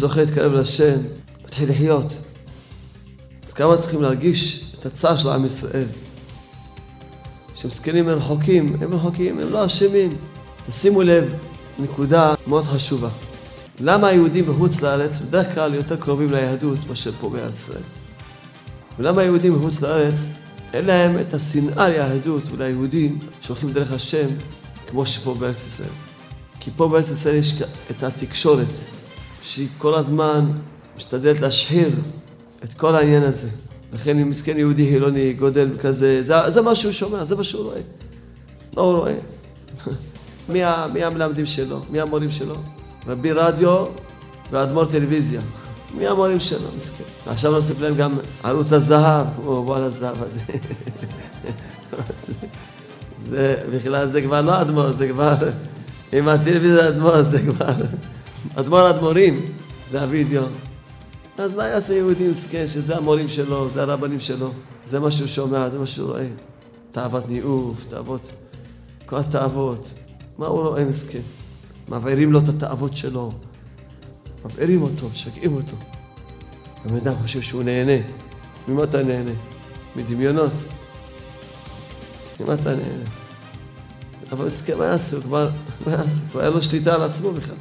שזוכה להתקרב להשם, מתחיל לחיות. אז כמה צריכים להרגיש את הצער של עם ישראל? שמסכנים הם רחוקים, הם רחוקים, הם לא אשמים. תשימו לב, נקודה מאוד חשובה. למה היהודים בחוץ לארץ בדרך כלל יותר קרובים ליהדות מאשר פה בארץ ישראל? ולמה היהודים בחוץ לארץ אין להם את השנאה ליהדות וליהודים שהולכים דרך השם כמו שפה בארץ ישראל? כי פה בארץ ישראל יש את התקשורת שהיא כל הזמן משתדלת להשחיר את כל העניין הזה. לכן אם מסכן יהודי חילוני גודל כזה, זה, זה מה שהוא שומע, זה מה שהוא רואה. לא הוא רואה. מי, מי המלמדים שלו? מי המורים שלו? רבי רדיו ואדמו"ר טלוויזיה. מי המורים שלו, מסכן. עכשיו נוסיף להם גם ערוץ הזהב, או על הזהב הזה. זה בכלל, זה כבר לא אדמו"ר, זה כבר, עם הטלוויזיה אדמו"ר, זה כבר, אדמו"ר אדמו"רים, זה הווידאו. אז מה יעשה יהודי מסכן, שזה המורים שלו, זה הרבנים שלו, זה מה שהוא שומע, זה מה שהוא רואה. תאוות ניאוף, תאוות, כל התאוות. מה הוא רואה מסכן? מבעירים לו את התאוות שלו, מבעירים אותו, משגעים אותו. הבן אדם חושב שהוא נהנה. ממה אתה נהנה? מדמיונות. ממה אתה נהנה? אבל מסכן, מה יעשו? כבר, מה יעשו? כבר אין לו שליטה על עצמו בכלל.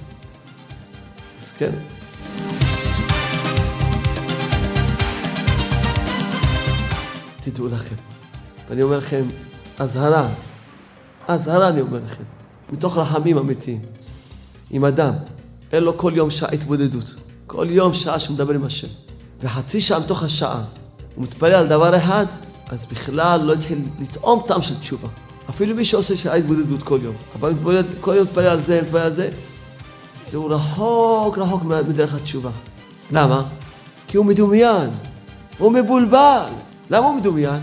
מסכן. תדעו לכם, ואני אומר לכם, אזהרה, אזהרה אני אומר לכם, מתוך רחמים אמיתיים. עם אדם, אין לו כל יום שעה התבודדות, כל יום שעה שהוא מדבר עם השם, וחצי שעה מתוך השעה הוא מתפלל על דבר אחד, אז בכלל לא התחיל לטעום טעם של תשובה. אפילו מי שעושה שעה התבודדות כל יום, אבל מתבודד, כל יום מתפלל על זה, מתפלל על זה, זהו רחוק רחוק מדרך התשובה. למה? כי הוא מדומיין, הוא מבולבל. למה הוא מדומיין?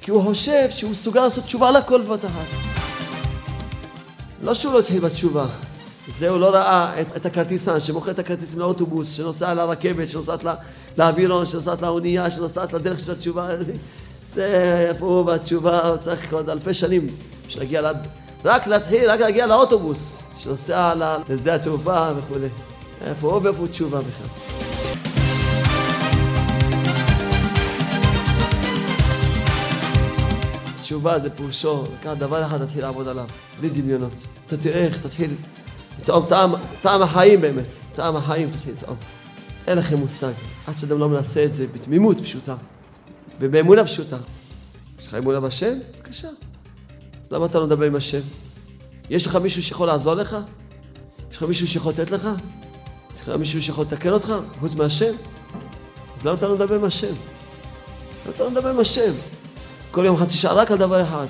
כי הוא חושב שהוא מסוגל לעשות תשובה על הכל בבת אחת. לא שהוא לא התחיל בתשובה, זה הוא לא ראה את, את הכרטיסן שמוכר את הכרטיסים לאוטובוס, שנוסע לרכבת, שנוסעת לאווירון, שנוסעת לאונייה, שנוסעת לדרך של התשובה. זה איפה הוא בתשובה, הוא צריך עוד אלפי שנים בשביל להגיע, לד... רק להתחיל, רק להגיע לאוטובוס, שנוסע לשדה התעופה וכולי. איפה הוא ואיפה תשובה בכלל. תשובה זה פירושו, לקחת דבר אחד, תתחיל לעבוד עליו, בלי דמיונות. אתה תראה איך תתחיל לטעום טעם, טעם החיים באמת, טעם החיים תתחיל לטעום. אין לכם מושג, עד שאדם לא מנסה את זה בתמימות פשוטה, ובאמונה פשוטה. יש לך אמונה בשם? בבקשה. למה אתה לא מדבר עם השם? יש לך מישהו שיכול לעזור לך? יש לך מישהו שיכול לתת לך? יש לך מישהו שיכול לתקן אותך, חוץ מהשם? אז למה אתה לא מדבר עם השם? למה אתה לא מדבר עם השם? כל יום חצי שעה רק על דבר אחד.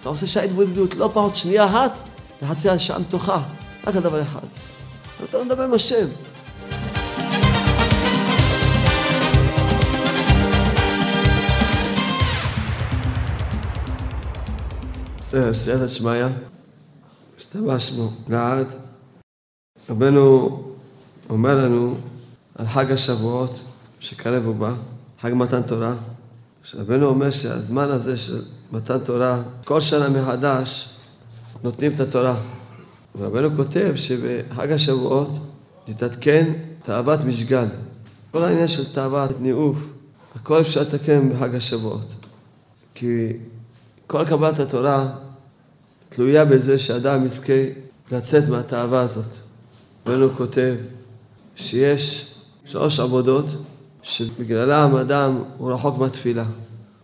אתה עושה שעה התבודדות, לא פחות שנייה אחת, וחצי שעה מתוכה, רק על דבר אחד. אתה לא מדבר עם השם. סייעתא שמיא, השתמשנו לעד. רבנו אומר לנו על חג השבועות, שקרב ובא, חג מתן תורה. רבנו אומר שהזמן הזה של מתן תורה, כל שנה מחדש נותנים את התורה. ורבנו כותב שבחג השבועות תתעדכן תאוות משגל. כל העניין של תאוות ניאוף, הכל אפשר לתקן בחג השבועות. כי כל קבלת התורה תלויה בזה שאדם יזכה לצאת מהתאווה הזאת. רבנו כותב שיש שלוש עבודות שבגללם אדם הוא רחוק מהתפילה.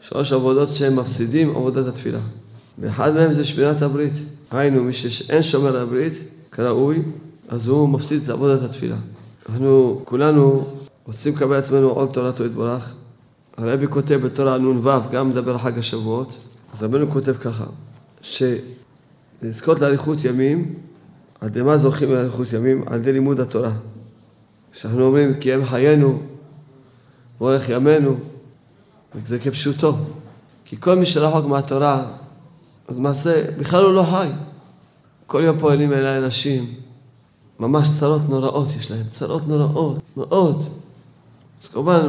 שלוש עבודות שהם מפסידים עבודת התפילה. ואחד מהם זה שמירת הברית. היינו, מי שאין שומר הברית כראוי, אז הוא מפסיד את עבודת התפילה. אנחנו כולנו רוצים לקבל עצמנו עול תורתו יתברך. הרבי כותב בתורה נ"ו, גם מדבר על חג השבועות, אז רבנו כותב ככה, שלזכות לאריכות ימים, על ידי מה זוכים לאריכות ימים? על ידי לימוד התורה. כשאנחנו אומרים כי הם חיינו, ואורך ימינו, זה כפשוטו. כי כל מי שרחוק מהתורה, אז מעשה, בכלל הוא לא חי. כל יום פועלים אליי אנשים, ממש צרות נוראות יש להם, צרות נוראות, מאוד. אז כמובן,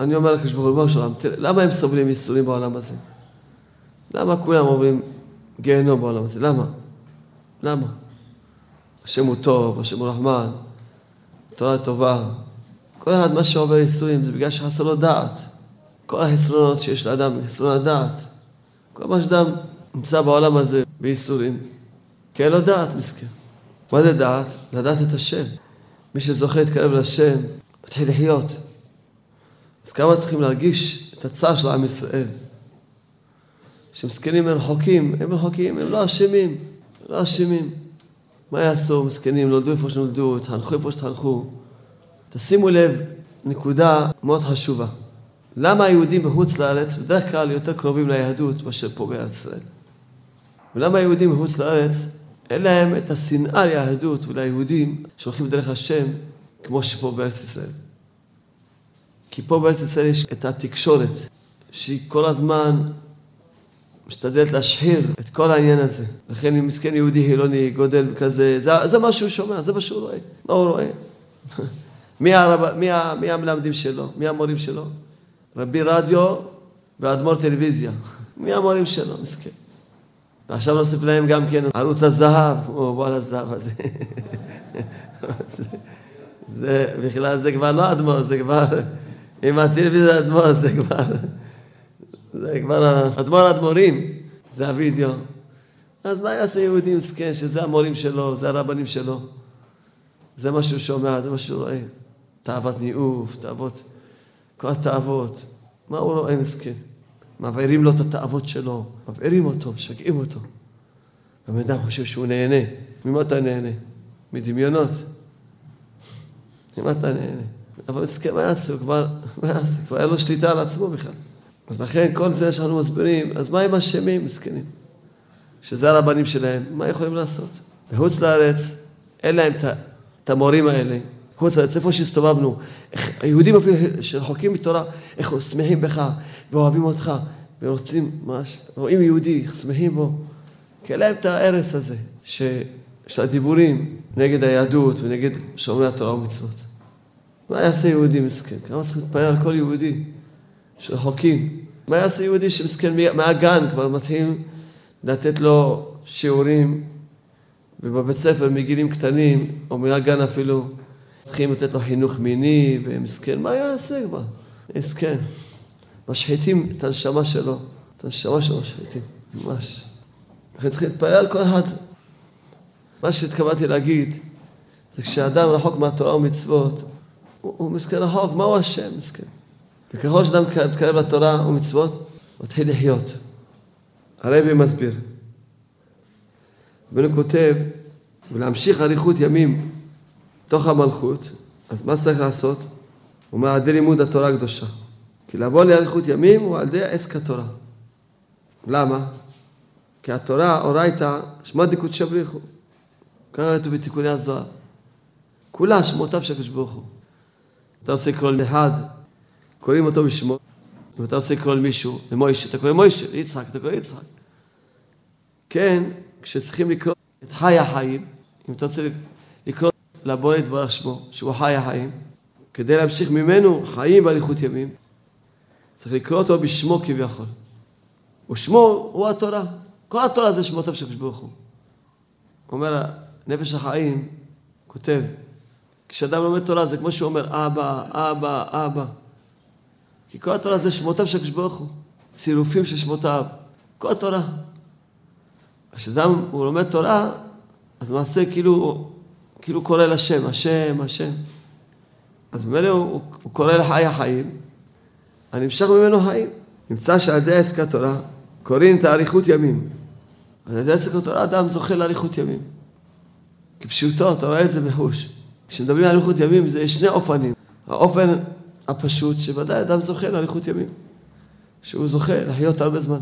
אני אומר לקדוש ברוך הוא, למה הם סובלים ייסורים בעולם הזה? למה כולם עוברים גיהנום בעולם הזה? למה? למה? השם הוא טוב, השם הוא רחמן. תורה טובה. כל אחד מה שעובר ייסורים זה בגלל שחסר לו דעת. כל החסרונות שיש לאדם, חסרון הדעת. כל מה שאדם נמצא בעולם הזה בייסורים, כי אין לו דעת, מסכן. מה זה דעת? לדעת את השם. מי שזוכה להתקרב לשם, מתחיל לחיות. אז כמה צריכים להרגיש את הצער של עם ישראל? שמסכנים הם רחוקים, הם רחוקים, הם לא אשמים, לא אשמים. מה יעשו, מסכנים, נולדו איפה שנולדו, התחנכו איפה שתחנכו. תשימו לב, נקודה מאוד חשובה. למה היהודים בחוץ לארץ בדרך כלל יותר קרובים ליהדות מאשר פה בארץ ישראל? ולמה היהודים בחוץ לארץ אין להם את השנאה ליהדות וליהודים שהולכים דרך השם כמו שפה בארץ ישראל? כי פה בארץ ישראל יש את התקשורת, שהיא כל הזמן משתדלת להשחיר את כל העניין הזה. לכן אם מסכן יהודי חילוני גודל כזה, זה, זה מה שהוא שומע, זה מה שהוא רואה. מה הוא רואה? מי, הרב, מי, מי המלמדים שלו? מי המורים שלו? רבי רדיו ואדמו"ר טלוויזיה. מי המורים שלו? מסכן. ועכשיו נוסיף להם גם כן ערוץ הזהב, או על הזהב הזה. זה בכלל, זה כבר לא אדמו"ר, זה כבר, עם הטלוויזיה אדמו"ר, זה כבר... זה כבר אדמו"ר אדמו"רים, זה הווידאו. אז מה יעשה יהודי מסכן, שזה המורים שלו, זה הרבנים שלו? זה מה שהוא שומע, זה מה שהוא רואה. תאוות ניאוף, תאוות, כל התאוות. מה הוא רואה מסכן? מבעירים לו את התאוות שלו, מבעירים אותו, משגעים אותו. הבן אדם חושב שהוא נהנה. ממה אתה נהנה? מדמיונות. ממה אתה נהנה? אבל מסכן, מה יעשו? כבר, מה יעשו? כבר אין לו שליטה על עצמו בכלל. אז לכן כל זה שאנחנו מסבירים, אז מה הם אשמים, מסכנים? שזה הרבנים שלהם, מה יכולים לעשות? בחוץ לארץ, אין להם את המורים האלה. חוץ לארץ, איפה שהסתובבנו, היהודים אפילו שרחוקים מתורה, איך שמחים בך ואוהבים אותך ורוצים, ממש, רואים יהודי, שמחים בו. כי אין להם את ההרס הזה, ש... של הדיבורים נגד היהדות ונגד שומרי התורה ומצוות. מה יעשה יהודי מסכן? כמה צריך להתפלל על כל יהודי? שרחוקים. מה יעשה יהודי שמסכן מהגן כבר מתחילים לתת לו שיעורים ובבית ספר מגילים קטנים, או מהגן אפילו, צריכים לתת לו חינוך מיני, ומסכן, מה יעשה כבר? מסכן. משחיתים את הנשמה שלו, את הנשמה שלו משחיתים, ממש. לכן צריכים להתפלל על כל אחד. מה שהתכוונתי להגיד, זה כשאדם רחוק מהתורה ומצוות, הוא, הוא מסכן רחוק, מהו השם, מסכן? וככל שאדם מתקרב לתורה ומצוות, הוא מתחיל לחיות. הרבי מסביר. רבנו כותב, ולהמשיך אריכות ימים תוך המלכות, אז מה צריך לעשות? הוא אומר, על ידי לימוד התורה הקדושה. כי לבוא לאריכות ימים הוא על ידי עסק התורה. למה? כי התורה, אורייתא, שמע דקות שבריחו. ככה כתוב בתיקוני הזוהר. כולה שמותיו של הקדוש ברוך הוא. אתה רוצה לקרוא לאחד קוראים אותו בשמו. אם אתה רוצה לקרוא למישהו, למוישה, אתה קורא למוישה, ליצחק, אתה קורא ליצחק. כן, כשצריכים לקרוא את חי החיים, אם אתה רוצה לקרוא לבורא יתברך שמו, שהוא חי החיים, כדי להמשיך ממנו חיים באריכות ימים, צריך לקרוא אותו בשמו כביכול. ושמו הוא התורה. כל התורה זה שמותיו של הקדוש ברוך הוא. אומר נפש החיים, כותב, כשאדם לומד תורה זה כמו שהוא אומר אבא, אבא, אבא. כי כל התורה זה שמותיו של הקדוש ברוך הוא, צירופים של שמותיו, כל התורה. כשאדם הוא לומד תורה, אז למעשה כאילו, כאילו קורא לשם, השם, השם. אז ממילא הוא, הוא קורא לחי החיים, הנמשך ממנו חיים. נמצא שעל ידי עסקת תורה קוראים את האריכות ימים. על ידי עסקת תורה אדם זוכה לאריכות ימים. כפשוטו, אתה רואה את זה בחוש. כשמדברים על אריכות ימים, זה שני אופנים. האופן הפשוט, שוודאי אדם זוכה לאריכות ימים, שהוא זוכה לחיות הרבה זמן.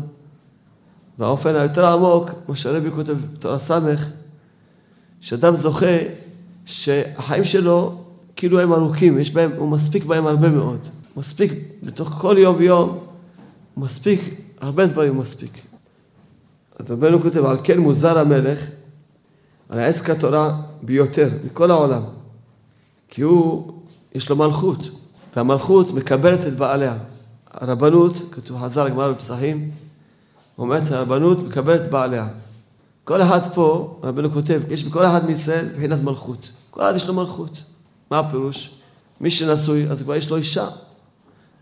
והאופן היותר עמוק, מה שהרבי כותב בתורה ס', שאדם זוכה שהחיים שלו כאילו הם ארוכים, יש בהם, הוא מספיק בהם הרבה מאוד. מספיק, בתוך כל יום ויום, מספיק, הרבה דברים מספיק. אז רבנו כותב, על כן מוזר המלך, על העסק התורה ביותר, מכל העולם. כי הוא, יש לו מלכות. והמלכות מקבלת את בעליה. הרבנות, כתוב חז"ל, הגמרא בפסחים, אומרת הרבנות מקבלת בעליה. כל אחד פה, רבנו כותב, יש בכל אחד מישראל מבחינת מלכות. כל אחד יש לו מלכות. מה הפירוש? מי שנשוי, אז כבר יש לו אישה,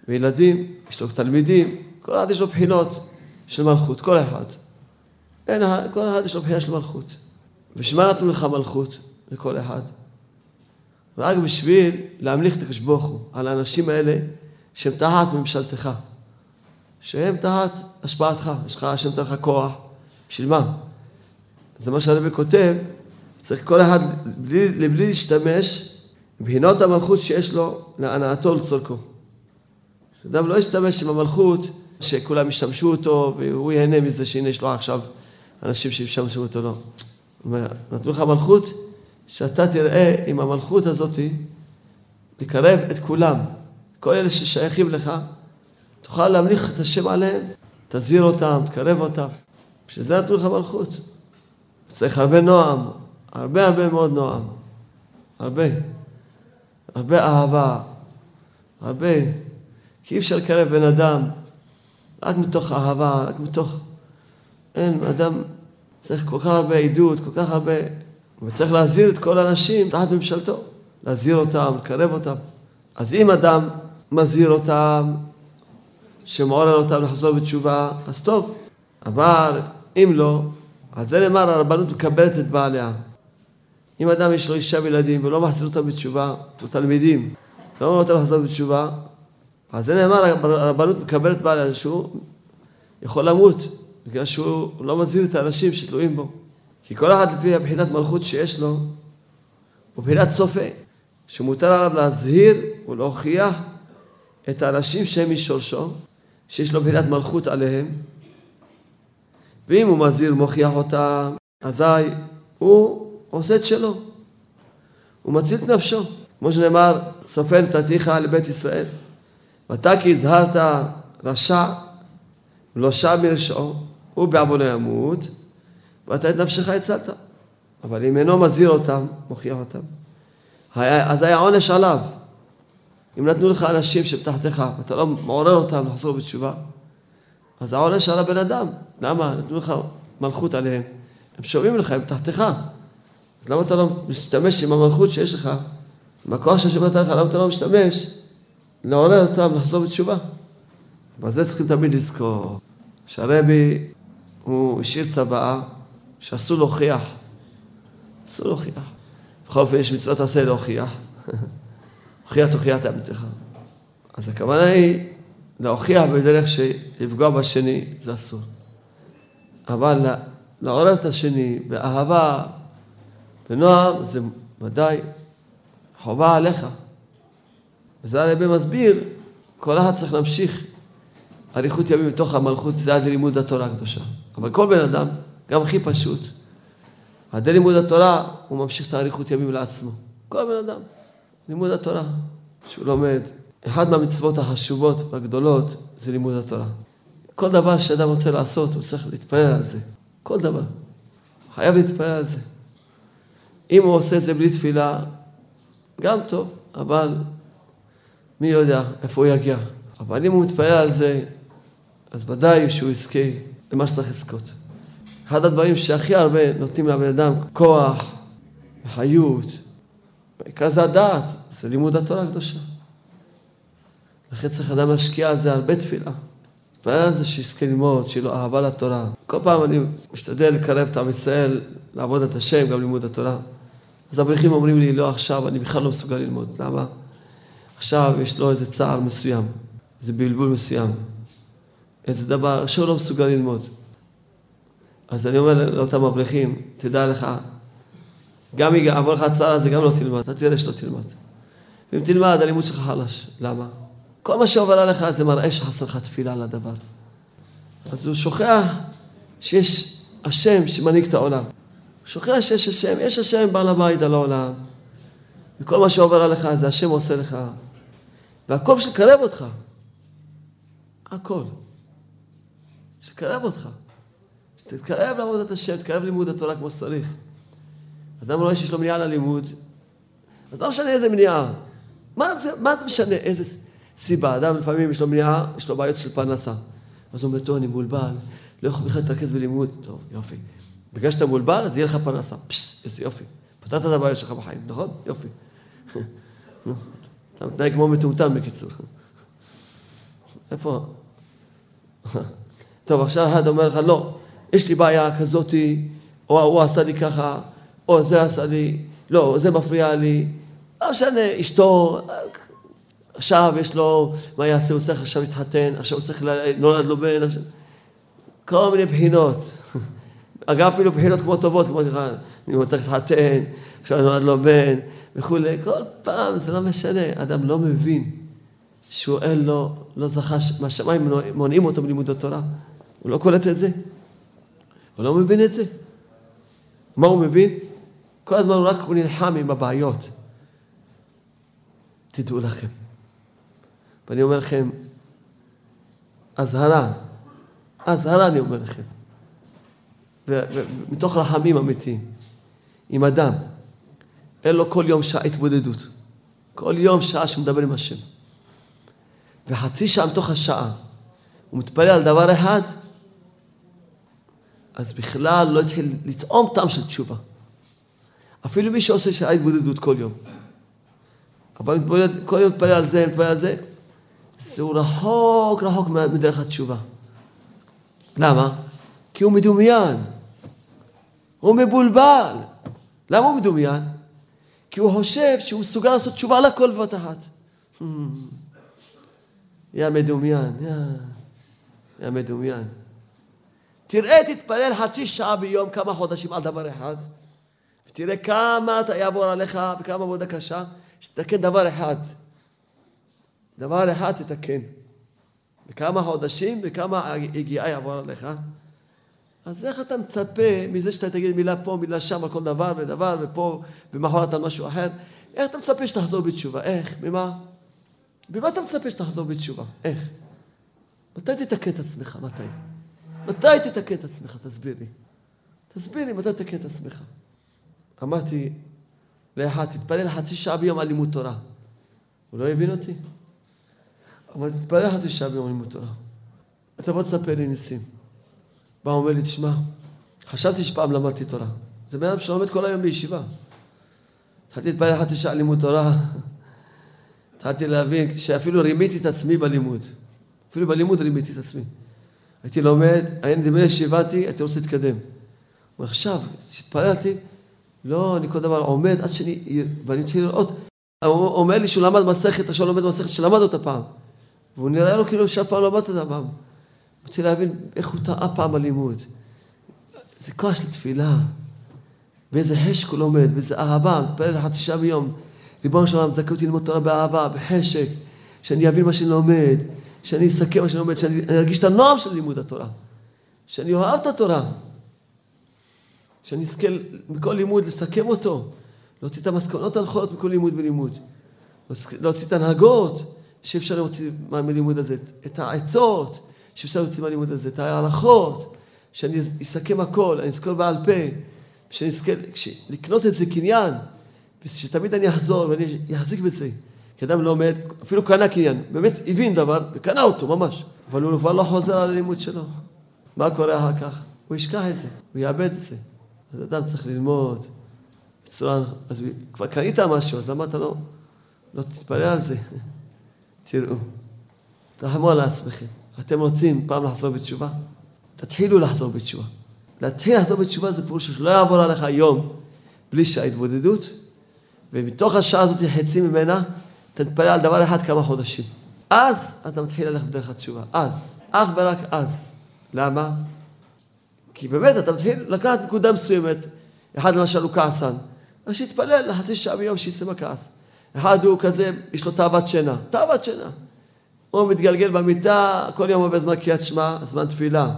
וילדים, יש לו תלמידים, כל אחד יש לו בחינות של מלכות, כל אחד. אין, כל אחד יש לו בחינה של מלכות. בשביל מה נתנו לך מלכות לכל אחד? רק בשביל להמליך את הוא על האנשים האלה שהם תחת ממשלתך, שהם תחת השפעתך, יש לך, השם לך כוח, בשביל מה? זה מה שהרבי כותב, צריך כל אחד, בלי, בלי להשתמש, בבחינות המלכות שיש לו להנאתו ולצורכו. שאדם לא ישתמש עם המלכות, שכולם ישתמשו אותו, והוא ייהנה מזה שהנה יש לו עכשיו אנשים שישתמשו אותו, לא. נתנו לך מלכות, שאתה תראה עם המלכות הזאת לקרב את כולם. כל אלה ששייכים לך, תוכל להמליך את השם עליהם, תזהיר אותם, תקרב אותם. בשביל זה נתנו לך מלכות. צריך הרבה נועם, הרבה הרבה מאוד נועם. הרבה. הרבה אהבה. הרבה. כי אי אפשר לקרב בן אדם רק מתוך אהבה, רק מתוך... אין, אדם צריך כל כך הרבה עדות, כל כך הרבה... וצריך להזהיר את כל האנשים תחת ממשלתו. להזהיר אותם, לקרב אותם. אז אם אדם מזהיר אותם, שמעורר אותם לחזור בתשובה, אז טוב. אבל אם לא, על זה נאמר, הרבנות מקבלת את בעליה. אם אדם יש לו אישה וילדים ולא מחזיר אותם בתשובה, או תלמידים, לא אומר אותם לחזור בתשובה, אז זה נאמר, הרבנות מקבלת בעליה שהוא יכול למות, בגלל שהוא לא מזהיר את האנשים שתלויים בו. כי כל אחד לפי הבחינת מלכות שיש לו, הוא בחינת צופה, שמותר עליו להזהיר ולהוכיח את האנשים שהם משורשו, שיש לו בחינת מלכות עליהם, ואם הוא מזהיר ומוכיח אותם, אזי הוא עושה את שלו. הוא מציל את נפשו. כמו שנאמר, סופן נתתיך לבית ישראל. ואתה כי הזהרת רשע ולא שם מרשעו, הוא בעוונו ימות, ואתה את נפשך הצלת. אבל אם אינו מזהיר אותם, מוכיח אותם, אז היה עונש עליו. אם נתנו לך אנשים שבתחתיך, ואתה לא מעורר אותם לחזור בתשובה, אז העונש על הבן אדם. למה? נתנו לך מלכות עליהם. הם שומעים לך, הם תחתיך. אז למה אתה לא משתמש עם המלכות שיש לך, עם הכוח שהשם נתן לך, למה אתה לא משתמש לעורר אותם לחזור בתשובה? ועל זה צריכים תמיד לזכור, שהרבי הוא השאיר צוואה שאסור להוכיח. אסור להוכיח. בכל אופן יש מצוות עשה להוכיח. הוכיח תוכיח את עמיתך. אז הכוונה היא להוכיח בדרך שלפגוע בשני זה אסור. אבל לעורר את השני באהבה, בנועם, זה ודאי חובה עליך. וזה הרבי מסביר, כל אחד צריך להמשיך אריכות ימים בתוך המלכות, זה עד לימוד התורה הקדושה. אבל כל בן אדם, גם הכי פשוט, עד לימוד התורה, הוא ממשיך את האריכות ימים לעצמו. כל בן אדם, לימוד התורה, שהוא לומד, אחת מהמצוות החשובות והגדולות זה לימוד התורה. כל דבר שאדם רוצה לעשות, הוא צריך להתפלל על זה. כל דבר. חייב להתפלל על זה. אם הוא עושה את זה בלי תפילה, גם טוב, אבל מי יודע איפה הוא יגיע. אבל אם הוא מתפלל על זה, אז ודאי שהוא יזכה למה שצריך לזכות. אחד הדברים שהכי הרבה נותנים לבן אדם כוח, חיות, זה הדעת, זה לימוד התורה הקדושה. לכן צריך אדם להשקיע על זה הרבה תפילה. להתפלל על זה שיזכה ללמוד, שיהיה לו אהבה לתורה. כל פעם אני משתדל לקרב את עם ישראל, לעבוד את השם, גם לימוד התורה. אז אברכים אומרים לי, לא עכשיו, אני בכלל לא מסוגל ללמוד. למה? עכשיו יש לו איזה צער מסוים, איזה בלבול מסוים, איזה דבר שהוא לא מסוגל ללמוד. אז אני אומר לאותם אברכים, תדע לך, גם אם יעבור לך הצער הזה, גם לא תלמד, אתה תראה שלא תלמד. ואם תלמד, הלימוד שלך חלש. למה? כל מה שעובר עליך זה מראה שחסר לך תפילה לדבר. אז הוא שוכח שיש השם שמנהיג את העולם. הוא שוכח שיש השם, יש השם בעל הבית על העולם. וכל מה שעובר עליך זה השם עושה לך. והכל לקרב אותך. הכל. לקרב אותך. שתתקרב לעבודת השם, תתקרב ללימוד התורה כמו שצריך. אדם רואה שיש לו מניעה ללימוד, אז לא משנה איזה מניעה. מה, זה משנה איזה סיבה? אדם לפעמים יש לו מניעה, יש לו בעיות של פרנסה. אז הוא אומר, טוב, אני מבולבל, לא יכול בכלל להתרכז בלימוד. טוב, יופי. בגלל שאתה מבולבל, אז יהיה לך פרנסה. פשש, איזה יופי. פתרת את הבעיות שלך בחיים, נכון? יופי. אתה מתנהג כמו מטומטם בקיצור. איפה? טוב, עכשיו אחד אומר לך, לא, יש לי בעיה כזאתי, או הוא עשה לי ככה, או זה עשה לי, לא, זה מפריע לי. לא משנה, אשתו, עכשיו יש לו, מה יעשה, הוא צריך עכשיו להתחתן, עכשיו הוא צריך, נולד לו בן, עכשיו... כל מיני בחינות. אגב, אפילו בחינות כמו טובות, כמו אם הוא צריך להתחתן, עכשיו נולד לו בן, וכולי, כל פעם זה לא משנה, אדם לא מבין שהוא אין לו, לא זכה, מהשמיים מונעים אותו מלימוד התורה, הוא לא קולט את זה, הוא לא מבין את זה. מה הוא מבין? כל הזמן רק הוא נלחם עם הבעיות. תדעו לכם. ואני אומר לכם, אזהרה, אזהרה אני אומר לכם. ומתוך רחמים אמיתיים. עם אדם, אין לו כל יום שעה התבודדות. כל יום שעה שהוא מדבר עם השם. וחצי שעה מתוך השעה הוא מתפלל על דבר אחד, אז בכלל לא התחיל לטעום טעם של תשובה. אפילו מי שעושה שעה התבודדות כל יום. אבל מתבודד, כל יום מתפלל על זה, מתפלל על זה, זהו רחוק רחוק מדרך התשובה. למה? כי הוא מדומיין. הוא מבולבל. למה הוא מדומיין? כי הוא חושב שהוא מסוגל לעשות תשובה על הכל בבת אחת. Hmm. יא מדומיין, יא מדומיין. תראה, תתפלל חצי שעה ביום, כמה חודשים על דבר אחד, ותראה כמה אתה יעבור עליך וכמה עבודה קשה, שתתקן דבר אחד. דבר אחד תתקן. וכמה חודשים וכמה הגיעה יעבור עליך. אז איך אתה מצפה מזה שאתה תגיד מילה פה, מילה שם, על כל דבר ודבר, ופה, ומחרת על משהו אחר? איך אתה מצפה שתחזור בתשובה? איך? ממה? במה אתה מצפה שתחזור בתשובה? איך? מתי תתקן את עצמך? מתי? מתי תתקן את עצמך? תסביר לי. תסביר לי מתי תתקן את עצמך. אמרתי לאחד, תתפלל חצי שעה ביום על לימוד תורה. הוא לא הבין אותי? אבל תתפלל חצי שעה ביום על לימוד תורה. אתה בוא תספר לי ניסים. בא אומר לי, תשמע, חשבתי שפעם למדתי תורה. זה בן אדם שלומד כל היום בישיבה. התחלתי להתפלל חצי שעה לימוד תורה. התחלתי להבין שאפילו רימיתי את עצמי בלימוד. אפילו בלימוד רימיתי את עצמי. הייתי לומד, הייתי נדמה לי שהבנתי, הייתי רוצה להתקדם. אבל עכשיו, כשהתפללתי, לא, אני כל דבר עומד עד שאני, ואני מתחיל לראות, הוא אומר לי שהוא למד מסכת, עכשיו לומד מסכת שלמד אותה פעם. והוא נראה לו כאילו שאף פעם לא למד אותה פעם. רוצה להבין איך הוא טעה פעם בלימוד. זה כוח של תפילה. באיזה חשק הוא לומד, באיזה אהבה, מתפלל חצי שעה ביום. ריבונו של עולם, תזכה אותי ללמוד תורה באהבה, בחשק, שאני אבין מה שאני לומד, שאני אסכם מה שאני לומד, שאני ארגיש את הנועם של לימוד התורה, שאני אוהב את התורה, שאני אזכה מכל לימוד לסכם אותו, להוציא את המסקנות הנכונות מכל לימוד ולימוד, להוציא את ההנהגות שאפשר להוציא מהלימוד הזה, את העצות שאפשר להוציא מהלימוד הזה, את ההלכות, שאני אסכם הכל, אני אזכור בעל פה, שאני אזכה לקנות את זה קניין, ושתמיד אני אחזור ואני אחזיק בזה. כי אדם לומד, אפילו קנה קניין, באמת הבין דבר וקנה אותו ממש, אבל הוא כבר לא חוזר על הלימוד שלו. מה קורה אחר כך? הוא ישכח את זה, הוא יאבד את זה. אז אדם צריך ללמוד בצורה... אז כבר קנית משהו, אז למה אתה לא... לא תתפלל על זה? תראו, תרחמו על עצמכם. אתם רוצים פעם לחזור בתשובה? תתחילו לחזור בתשובה. להתחיל לחזור בתשובה זה פירוש שלא יעבור עליך יום בלי שההתבודדות, ומתוך השעה הזאת חצי ממנה, אתה תתפלל על דבר אחד כמה חודשים. אז אתה מתחיל ללכת בדרך התשובה. אז. אך ורק אז. למה? כי באמת אתה מתחיל לקחת נקודה מסוימת. אחד למשל הוא כעסן. אז שיתפלל לחצי שעה ביום שיצא מהכעס. אחד הוא כזה, יש לו תאוות שינה. תאוות שינה. הוא מתגלגל במיטה, כל יום עובר זמן קריאת שמע, זמן תפילה.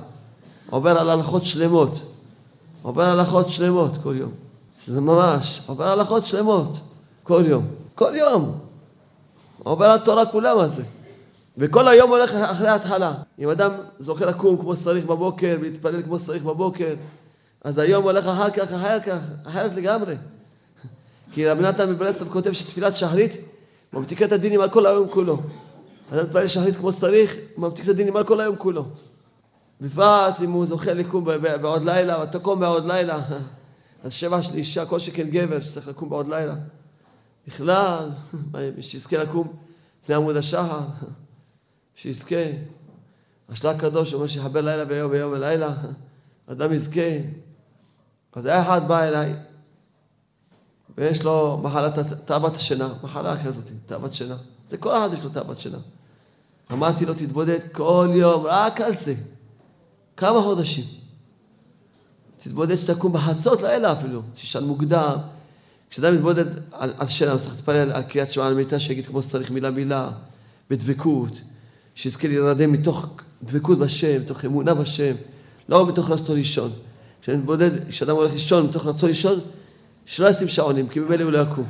עובר על הלכות שלמות. עובר הלכות שלמות כל יום. זה ממש, עובר הלכות שלמות. כל יום. כל יום. עובר התורה כולה מה זה. וכל היום הולך אחרי ההתחלה. אם אדם זוכה לקום כמו שצריך בבוקר ולהתפלל כמו שצריך בבוקר, אז היום הולך אחר כך, אחר כך, אחרת לגמרי. כי רבי נתן מברסלב כותב שתפילת שחרית ממתיקה את הדינים על כל היום כולו. אדם מתפלל שחרית כמו שצריך, ממתיק את הדינים על כל היום כולו. בפרט אם הוא זוכה לקום בעוד לילה, ואתה קום בעוד לילה, אז שבע של אישה, כל שכן גבר שצריך לקום בעוד לילה. בכלל, שיזכה לקום לפני עמוד השחר, שיזכה. השלה הקדוש אומר שיחבר לילה ויום ויום ולילה, אדם יזכה. אז היה אחד בא אליי, ויש לו מחלת תאוות השינה, מחלה כזאת, תאוות שינה. זה כל אחד יש לו תאוות שינה. אמרתי לו, תתבודד כל יום, רק על זה. כמה חודשים. תתבודד שתקום בחצות לילה אפילו, תישן מוקדם. כשאדם מתבודד על, על שינה, הוא צריך להתפלל על קריאת שמע על מיטה, שיגיד כמו שצריך מילה מילה, בדבקות, שיזכה להירדם מתוך דבקות בשם, מתוך אמונה בשם, לא מתוך רצון לישון. כשאני מתבודד, כשאדם הולך לישון מתוך רצון לישון, שלא ישים שעונים, כי ממילא הוא לא יקום.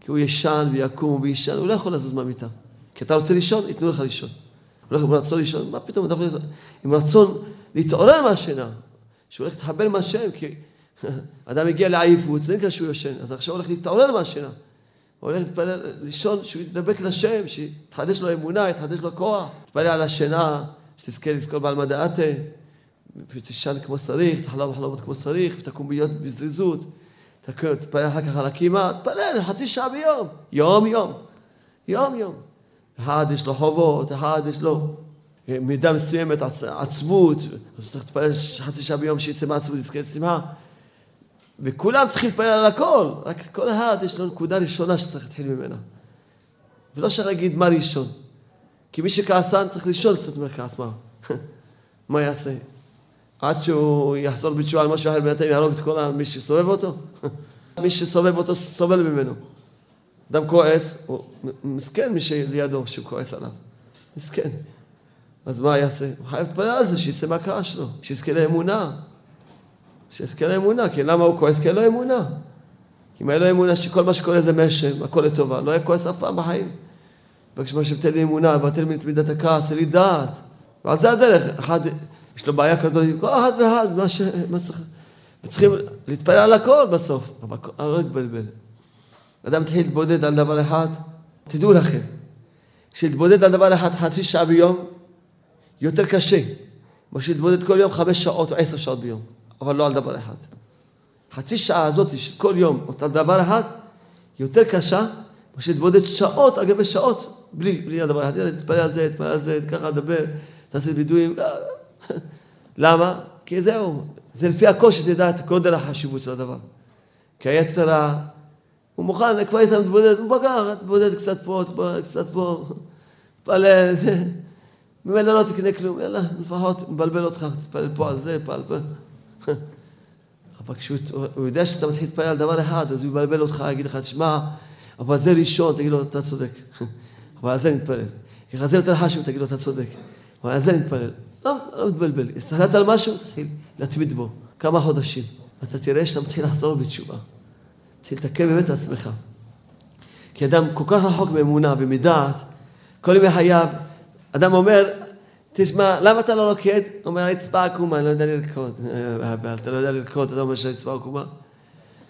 כי הוא ישן ויקום ויישן, הוא לא יכול לזוז מהמיטה. כי אתה רוצה לישון, ייתנו לך לישון. הולך עם רצון לישון, מה פתאום אתה יכול עם רצון להתעורר מהשינה, שהוא הולך להתחבר עם השם, כי אדם הגיע לעייפות, זה נקרא שהוא ישן, אז עכשיו הולך להתעורר מהשינה. הוא הולך להתפלל, לישון, שהוא יתדבק לשם, שיתחדש לו אמונה, יתחדש לו כוח. תתפלל על השינה, שתזכה לזכור בעל מדעתה, ותישן כמו שצריך, תחלום חלומות כמו שצריך, ותקום ביות בזריזות. תתפלל אחר כך על הקימה, תתפלל חצי שעה ביום, יום יום, יום יום. אחד יש לו חובות, אחד יש לו אה, מידה מסוימת, עצבות, אז הוא צריך להתפלל חצי שעה ביום שיצא מהעצבות, יזכה לשמחה. וכולם צריכים להתפלל על הכל, רק כל אחד יש לו נקודה ראשונה שצריך להתחיל ממנה. ולא אפשר להגיד מה ראשון. כי מי שכעסן צריך לשאול קצת מהכעס, מה? מה יעשה? עד שהוא יחזור בתשובה על משהו אחר, בינתיים יהרוג את כל מי שסובב אותו? מי שסובב אותו סובל ממנו. אדם כועס, הוא מסכן מי שלידו שהוא כועס עליו. מסכן. אז מה יעשה? הוא חייב להתפלל על זה, שיצא מהכעס שלו, שיזכה לאמונה. שיזכה לאמונה, כי למה הוא כועס? כי אין לו אמונה. אם היה לו אמונה שכל מה שקורה זה משם, הכל לטובה, לא היה כועס אף פעם בחיים. בבקשה, תן לי אמונה, ותן לי את מידת הכעס, תן לי דעת. ועל זה הדרך, אחד, יש לו בעיה כזאת, כל אחד ואחד, מה ש... מה צריך... וצריכים להתפלל על הכל בסוף, אבל לא להתבלבל. אדם מתחיל להתבודד על דבר אחד, תדעו לכם, כשלהתבודד על דבר אחד חצי שעה ביום, יותר קשה, מאשר להתבודד כל יום חמש שעות או עשר שעות ביום, אבל לא על דבר אחד. חצי שעה הזאת של כל יום, אותה דבר אחד, יותר קשה מאשר להתבודד שעות על גבי שעות, בלי, בלי הדבר אחד. תתפלל על זה, תתפלל על זה, ככה, דבר, תעשה וידויים. למה? כי זהו, זה לפי הקושי, תדע את גודל החשיבות של הדבר. כי היצר הוא מוכן, כבר היית מתבודד, הוא מבוגר, תתבודד קצת פה, קצת פה, תתפלל, ממילא לא תקנה כלום, יאללה, לפחות מבלבל אותך, תתפלל פה על זה, פעל פה. אבל כשהוא יודע שאתה מתחיל להתפלל על דבר אחד, אז הוא יבלבל אותך, יגיד לך, תשמע, אבל זה ראשון, תגיד לו, אתה צודק. אבל על זה נתפלל. ככה זה יותר חשוב, תגיד לו, אתה צודק. אבל על זה נתפלל. לא, לא מתבלבל. הסתכלת על משהו, תתחיל להתמיד בו. כמה חודשים. אתה תראה שאתה מתחיל לחזור בתשובה. תתחיל לתקן באמת את עצמך. כי אדם כל כך רחוק מאמונה ומדעת, כל ימי חייו, אדם אומר, תשמע, למה אתה לא רוקד? הוא אומר, הרצפה עקומה, אני לא יודע לרקוד. אתה לא יודע לרקוד, אתה אומר שהרצפה עקומה?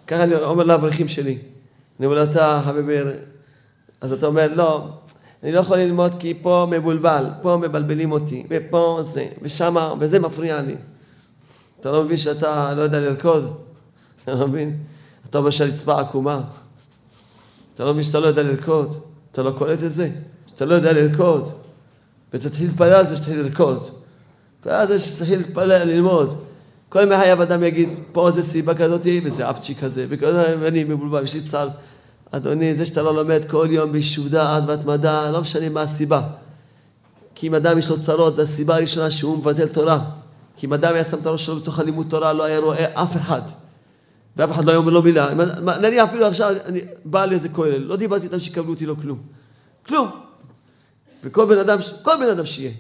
ככה אני אומר לאברכים שלי. אני אומר לו, אתה חביבי, אז אתה אומר, לא, אני לא יכול ללמוד כי פה מבולבל, פה מבלבלים אותי, ופה זה, ושמה, וזה מפריע לי. אתה לא מבין שאתה לא יודע לרקוד? אתה לא מבין? אתה אומר שהרצפה עקומה. אתה לא מבין שאתה לא יודע לרקוד? אתה לא קולט את זה? שאתה לא יודע לרקוד. ותתחיל להתפלל על זה שתתחיל לרקוד. ואז זה שתתחיל להתפלל, ללמוד. כל ימי חייו אדם יגיד, פה זה סיבה כזאת, וזה אפצ'י כזה, ואני מבולבל, יש לי צער. אדוני, זה שאתה לא לומד כל יום ביישוב דעת והתמדה, לא משנה מה הסיבה. כי אם אדם יש לו צרות, זו הסיבה הראשונה שהוא מבטל תורה. כי אם אדם היה שם את הראש שלו בתוך הלימוד תורה, לא היה רואה אף אחד. ואף אחד לא היה אומר לו מילה. נניח אפילו עכשיו, אני בא לאיזה כולל, לא דיברתי איתם שיקבלו אותי, לא כלום. כלום. וכל בן אדם, כל בן אדם שיהיה.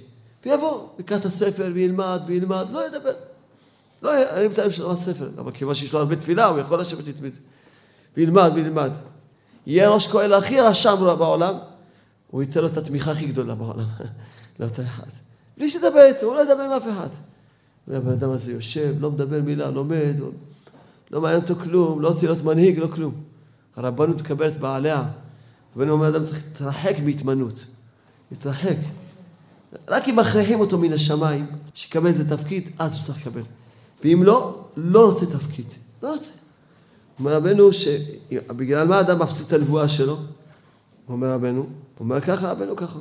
ויבוא, יקרא את הספר וילמד וילמד, לא ידבר. לא, אני מתאר שלא הספר, אבל כיוון שיש לו הרבה תפילה, הוא יכול לשבת להתמיד. וילמד וילמד. יהיה ראש כהן הכי רשם בעולם, הוא ייתן לו את התמיכה הכי גדולה בעולם, לאותו אחד. בלי שתדבר איתו, הוא לא ידבר עם אף אחד. הבן אדם הזה יושב, לא מדבר מילה, לומד, לא מעניין אותו כלום, לא רוצה להיות מנהיג, לא כלום. הרבנות מקבלת בעליה. רבנו אומר, אדם צריך להתרחק מהתמנות. להתרחק. רק אם מכריחים אותו מן השמיים, שיקבל איזה תפקיד, אז הוא צריך לקבל. ואם לא, לא רוצה תפקיד. לא רוצה. אומר רבנו שבגלל מה אדם מפסיד את הנבואה שלו? אומר רבנו, אומר ככה, רבנו ככה.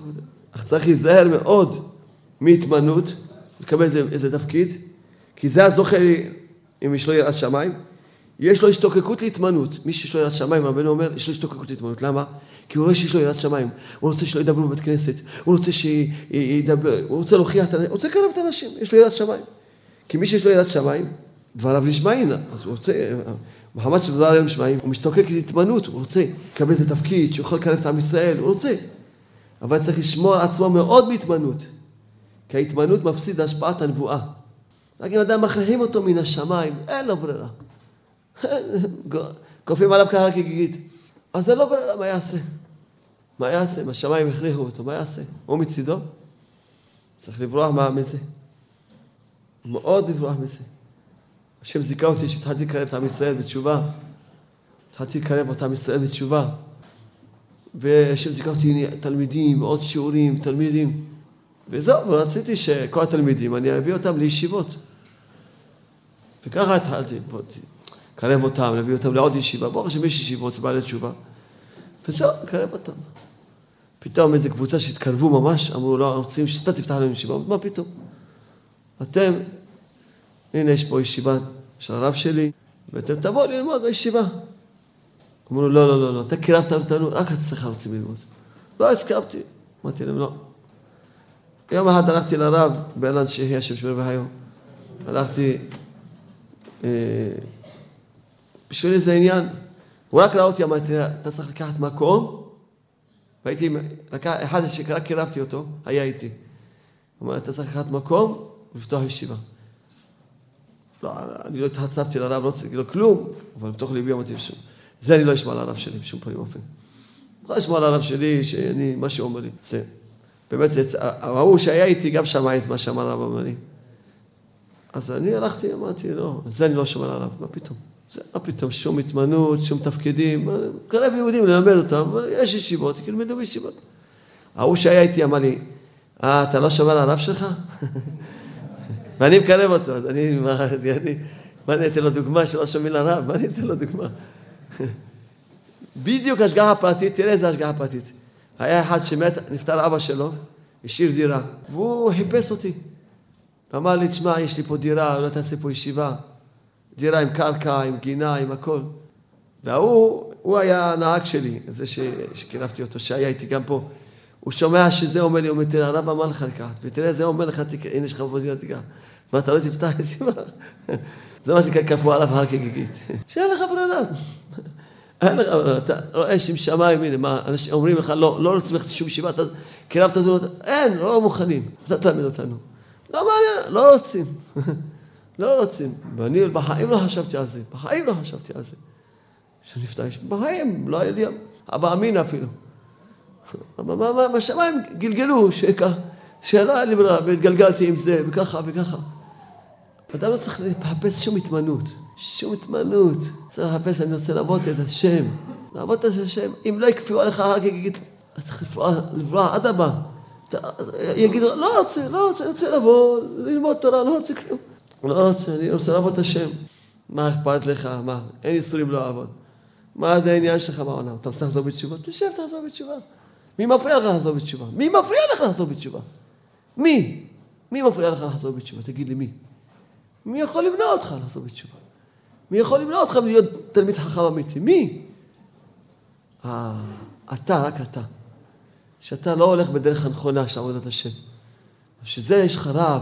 אך צריך להיזהר מאוד מהתמנות, לקבל איזה, איזה תפקיד, כי זה הזוכה אם יש לו יראת שמיים. יש לו השתוקקות להתמנות. מי שיש לו יראת שמיים, רבנו אומר, יש לו השתוקקות להתמנות. למה? כי הוא רואה שיש לו יראת שמיים. הוא רוצה שלא ידברו בבית כנסת, הוא רוצה שידבר, הוא רוצה להוכיח את האנשים, הוא רוצה לקרב את האנשים, יש לו יראת שמיים. כי מי שיש לו יראת שמיים, דבריו נשמעים, אז הוא רוצה, מחמד שדבריו נשמעים, הוא משתוקק להתמנות, הוא רוצה לקבל איזה תפקיד, שהוא יכול לקרב את עם ישראל, הוא רוצה. אבל צריך לשמור על עצמו מאוד בהתמנות. כי ההתמנות מפסיד השפעת הנבואה. רק אם אדם מכריחים אותו מן השמיים, אין לו ברירה. כופים עליו ככה כגיגית. אז זה לא ברירה, מה יעשה? מה יעשה? אם השמיים הכריחו אותו, מה יעשה? הוא מצידו? צריך לברוח מה מזה. מאוד לברוח מזה. השם זיכה אותי שהתחלתי לקרב את עם ישראל בתשובה. התחלתי לקרב את עם ישראל בתשובה. והשם זיכה אותי תלמידים, עוד שיעורים, תלמידים. וזהו, ורציתי שכל התלמידים, אני אביא אותם לישיבות. וככה התחלתי, לקרב אותם, להביא אותם לעוד ישיבה. ברוך השם יש ישיבות, בעלי תשובה. וזהו, לקרב אותם. פתאום איזו קבוצה שהתקרבו ממש, אמרו, לא, רוצים שאתה תפתח להם ישיבה. מה פתאום? אתם, הנה יש פה ישיבה של הרב שלי, ואתם תבואו ללמוד בישיבה. אמרו לא, לא, לא, לא, אתה קירבת אותנו, רק אצלך רוצים ללמוד. לא הסכמתי. אמרתי להם, לא. יום אחד הלכתי לרב, באלן שיחי השם שמר והיום. הלכתי אה, בשביל איזה עניין. הוא רק ראה אותי, אמרתי, אתה צריך לקחת מקום, והייתי, לקח, אחד שרק קירבתי אותו, היה איתי. הוא אמר, אתה צריך לקחת מקום ולפתוח ישיבה. לא, אני לא התחצפתי לרב, לא צריך, לא כלום, אבל בתוך ליבי אמרתי. זה אני לא אשמע על הרב שלי בשום פנים ואופן. לא אשמע על הרב שלי, שאני, מה שהוא אומר לי. זה, באמת, ההוא שהיה איתי גם שמע את מה שאמר הרב אומר לי. אז אני הלכתי, אמרתי, לא, זה אני לא שומע על הרב, מה פתאום? זה מה פתאום, שום התמנות, שום תפקידים, קרב יהודים ללמד אותם, אבל יש ישיבות, ילמדו בישיבות. ההוא שהיה איתי אמר לי, אה, אתה לא שומע על הרב שלך? ואני מקרב אותו, אז אני, מה אני אתן לו דוגמה שלא שומעים לרב? מה אני אתן לו דוגמה? בדיוק השגחה פרטית, תראה איזה השגחה פרטית. היה אחד שמת, נפטר אבא שלו, השאיר דירה, והוא חיפש אותי. אמר לי, תשמע, יש לי פה דירה, אולי תעשה פה ישיבה. דירה עם קרקע, עם גינה, עם הכל. וההוא, הוא היה הנהג שלי, זה שקירבתי אותו, שהיה איתי גם פה. הוא שומע שזה אומר לי, הוא אומר, תראה, הרב אמר לך לקחת, ותראה, זה אומר לך, הנה יש לך פה דירה, תקרא. מה, אתה לא תפתח ישיבה? זה מה שכפו עליו הר כגיגית. שאין לך ברירה. אין לך ברירה, אתה רואה שם שמיים, הנה, מה, אנשים אומרים לך, לא, לא רוצים ללכת לשום ישיבה, אתה קירבת אותנו, אין, לא מוכנים, אתה תלמד אותנו. לא מעניין, לא רוצים. לא רוצים. ואני בחיים לא חשבתי על זה, בחיים לא חשבתי על זה. שנפתח, בחיים, לא היה לי אבא אמין אפילו. אבל מה, מה, בשמיים גלגלו, שכך, שלא היה לי ברירה, והתגלגלתי עם זה, וככה וככה. אדם לא צריך לחפש שום התמנות, שום התמנות. צריך לחפש, אני רוצה לעבוד את השם. לעבוד את השם. אם לא יקפיאו עליך הר כגיגית, אז צריך לברוח עד הבא. יגידו, לא רוצה, לא רוצה, אני רוצה לבוא, ללמוד תורה, לא רוצה כלום. לא רוצה, אני רוצה לעבוד את השם. מה אכפת לך? מה? אין איסורים לא לעבוד. מה זה העניין שלך בעולם? אתה רוצה לחזור בתשובה? תשב, תחזור בתשובה. מי מפריע לך לחזור בתשובה? מי מפריע לך לחזור בתשובה? מי? מי מפריע לך לחזור בתשובה? תגיד לי מי. מי יכול למנוע אותך לחזור בתשובה? מי יכול למנוע אותך להיות תלמיד חכם אמיתי? מי? אה, אתה, רק אתה. שאתה לא הולך בדרך הנכונה של עבודת השם. שזה יש לך רב.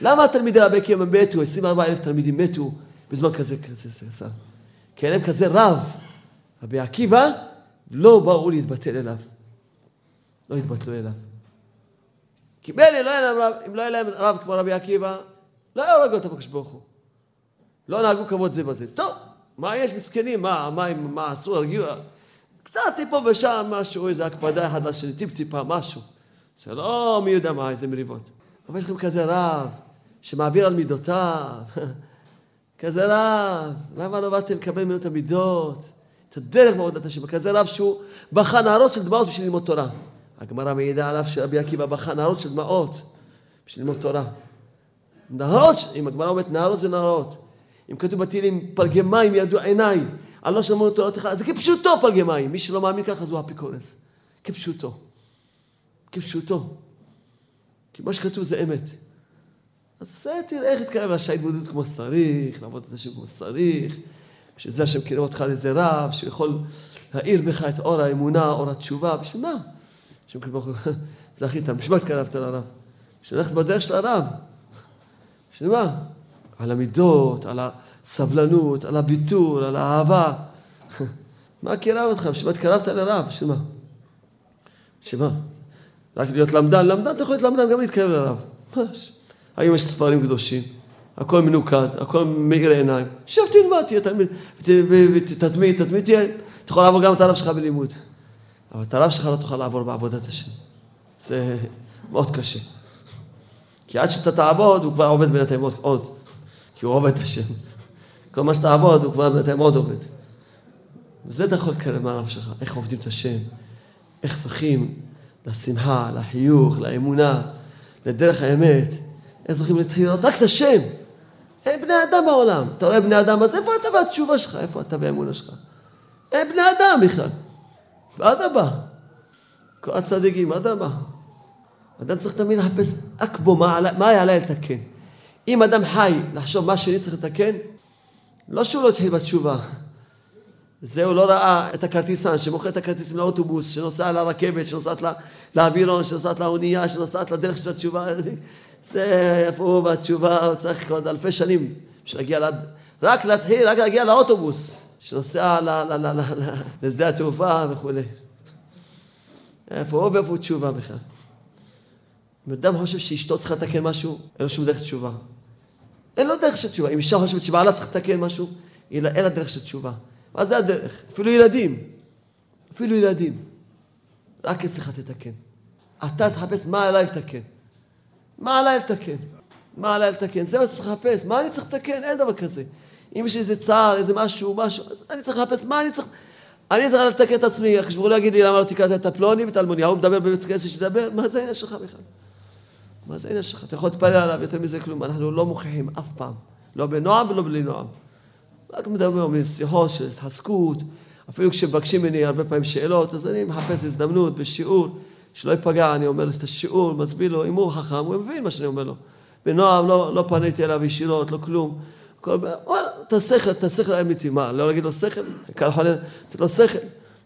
למה התלמידי רבי עקיבא מתו, 24 אלף תלמידים מתו בזמן כזה, כזה, כי אין להם כזה רב. רבי עקיבא, לא באו להתבטל אליו. לא התבטלו אליו. כי מילא לא היה להם רב, אם לא היה להם רב כמו רבי עקיבא, לא היה הורג אותם הקדוש ברוך הוא. לא נהגו כבוד זה בזה. טוב, מה יש מסכנים? מה, מה, מה עשו? הרגיעו? קצת פה ושם משהו, איזה הקפדה אחד לשני, טיפ-טיפה, משהו. זה לא מי יודע מה, איזה מריבות. אבל יש לכם כזה רב, שמעביר על מידותיו. כזה רב, למה לא באתם לקבל ממנו את המידות? את הדרך בעבודת השם. כזה רב שהוא בכה נהרות של דמעות בשביל ללמוד תורה. הגמרא מעידה עליו שרבי עקיבא בכה נהרות של דמעות בשביל ללמוד תורה. נהרות, אם הגמרא אומרת נהרות זה נהרות. אם כתוב בתהילים, פלגי מים ידעו עיניי, על לא שמעו תורתך, זה כפשוטו פלגי מים. מי שלא מאמין ככה, זו אפיקורס. כפשוטו. כפשוטו. כי מה שכתוב זה אמת. אז זה תראה איך להתקרב התמודדות כמו שצריך, לעבוד את השם כמו שצריך. בשביל זה השם קירב אותך לאיזה רב, שיכול להאיר בך את אור האמונה, אור התשובה. בשביל מה? השם קירב אותך, זכית, בשביל מה התקרבת לרב? בשביל ללכת בדרך של הרב. בשביל מה? על המידות, על הסבלנות, על הביטול, על האהבה. מה קירב אותך? בשביל מה התקרבת לרב? בשביל מה? בשביל מה? רק להיות למדן, למדן אתה יכול להיות למדן גם להתקרב לרב. ממש. היום יש ספרים קדושים, הכל מנוקד, הכל מאיר עיניים. שב תלמד, תהיה תלמיד, תתמיד, תתמיד, תהיה, אתה יכול לעבור גם את הרב שלך בלימוד. אבל את הרב שלך לא תוכל לעבור בעבודת השם. זה מאוד קשה. כי עד שאתה תעבוד, הוא כבר עובד בינתיים עוד, עוד. כי הוא עובד השם. כל מה שתעבוד, הוא כבר בינתיים עוד עובד. וזה אתה יכול להתקרב מהרב שלך, איך עובדים את השם, איך זוכים לשמחה, לחיוך, לאמונה, לדרך האמת. איך זוכים לראות רק את השם. אין בני אדם בעולם. אתה רואה בני אדם, אז איפה אתה והתשובה שלך? איפה אתה והאמונה שלך? אין בני אדם בכלל. ואדרבה. כל הצדיקים, אדרבה. אדם צריך תמיד לחפש אקבו, מה, מה היה עליי לתקן. אם אדם חי לחשוב מה שאני צריך לתקן, לא שהוא לא התחיל בתשובה. זה הוא לא ראה את הכרטיסן שמוכר את הכרטיסים לאוטובוס, שנוסע לרכבת, שנוסעת לאווירון, שנוסעת לאונייה, שנוסעת לדרך של התשובה. זה איפה הוא בתשובה, הוא צריך עוד אלפי שנים בשביל להגיע, לד... רק להתחיל, רק להגיע לאוטובוס שנוסע לשדה התעופה וכולי. איפה הוא ואיפה הוא תשובה בכלל. אם אדם חושב שאשתו צריכה לתקן משהו, אין לו שום דרך תשובה. אין לו דרך של תשובה. אם אישה חושבת שבעלה צריך לתקן משהו, אין לה דרך של תשובה. מה זה הדרך? אפילו ילדים. אפילו ילדים. רק אצלך תתקן. אתה תחפש מה עליי לתקן. מה עליי לתקן? מה עליי לתקן? זה מה שצריך לחפש. מה אני צריך לתקן? אין דבר כזה. אם יש לי איזה צער, איזה משהו, משהו, אז אני צריך לחפש מה אני צריך... אני צריך לתקן את עצמי. הוא לא יגיד לי למה לא תקראת את הפלוני ואת האלמוני. ההוא מדבר בבית כנסת שתדבר, מה זה העניין שלך בכלל? מה זה העניין שלך? אתה יכול להתפלל עליו, יותר מזה כלום. אנחנו לא מוכיחים אף פעם. לא בנועם ולא בלי נועם. רק מדברים שיחות של התחזקות. אפילו כשמבקשים ממני הרבה פעמים שאלות, אז אני מחפש הזדמנות בשיעור. שלא ייפגע, אני אומר את השיעור, מסביר לו, אם הוא חכם, הוא מבין מה שאני אומר לו. בנועם, לא, לא פניתי אליו ישירות, לא כלום. כל... וואלה, את השכל, את השכל האמיתי, מה, לא להגיד לו שכל? כאן חולה, לתת לו שכל.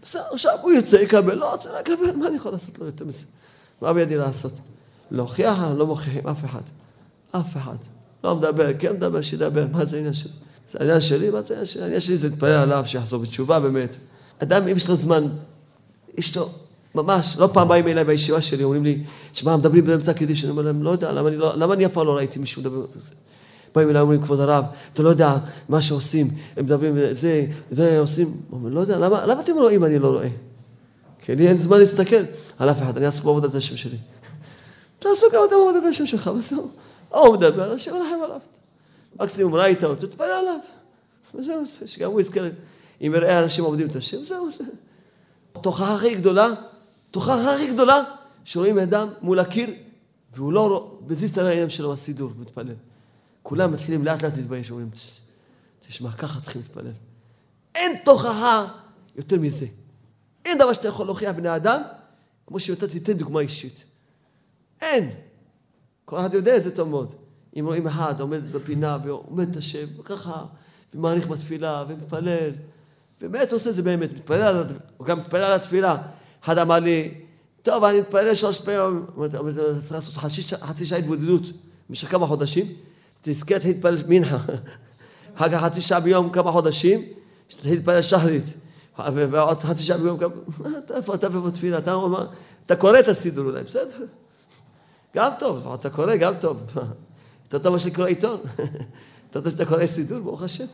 בסדר, עכשיו הוא יוצא, יקבל, לא רוצה לקבל, מה אני יכול לעשות לו יותר מזה? מה בידי לעשות? להוכיח, לא מוכיחים אף אחד. אף אחד. לא מדבר, כן מדבר, שידבר, מה זה העניין שלי? זה העניין שלי, מה זה העניין? העניין שלי זה להתפלל עליו, שיחזור בתשובה באמת. אדם, אם יש לו זמן, יש לו ממש, לא פעם באים אליי בישיבה שלי, אומרים לי, שמע, מדברים באמצע קדיש, אני אומר להם, לא יודע, למה אני, לא, למה אני אף פעם לא ראיתי מישהו מדבר על זה? באים אליי, אומרים, כבוד הרב, אתה לא יודע מה שעושים, הם מדברים, זה, זה עושים, אומר, לא יודע, למה, למה אתם רואים אני לא רואה? כי לי אין זמן להסתכל על אף אחד, אני עסוק בעבודת השם שלי. תעשו גם אתם בעבודת השם שלך, וזהו. או הוא מדבר, השם אלחם עליו. מקסימום ראית אותו, תתפלל עליו. וזהו, שגם הוא יזכר, אם יראה אנשים עובדים את השם, זהו, זה. תוכחה הכי גדולה תוכחה הכי גדולה, שרואים אדם מול הקיר, והוא לא מזיז את העיניים שלו בסידור, מתפלל. כולם מתחילים לאט לאט להתבייש, אומרים, תשמע, ככה צריכים להתפלל. אין תוכחה יותר מזה. אין דבר שאתה יכול להוכיח בני אדם, כמו שאתה תיתן דוגמה אישית. אין. כל אחד יודע את זה טוב מאוד. אם רואים אחד עומד בפינה ועומד את השם, וככה, ומעריך בתפילה, ומתפלל, באמת עושה את זה באמת, מתפלל על, הוא גם מתפלל על התפילה. אחד אמר לי, טוב, אני מתפלל שלוש פעמים, צריך לעשות חצי שעה התבודדות במשך כמה חודשים, תזכה להתחיל להתפלל מנחה. אחר כך חצי שעה ביום כמה חודשים, שתתחיל להתפלל שחרית. ועוד חצי שעה ביום כמה... איפה אתה ואיפה תפילה? אתה אתה קורא את הסידור אולי, בסדר? גם טוב, אתה קורא, גם טוב. יותר טוב מאשר לקרוא עיתון. יותר טוב שאתה קורא סידור, ברוך השם.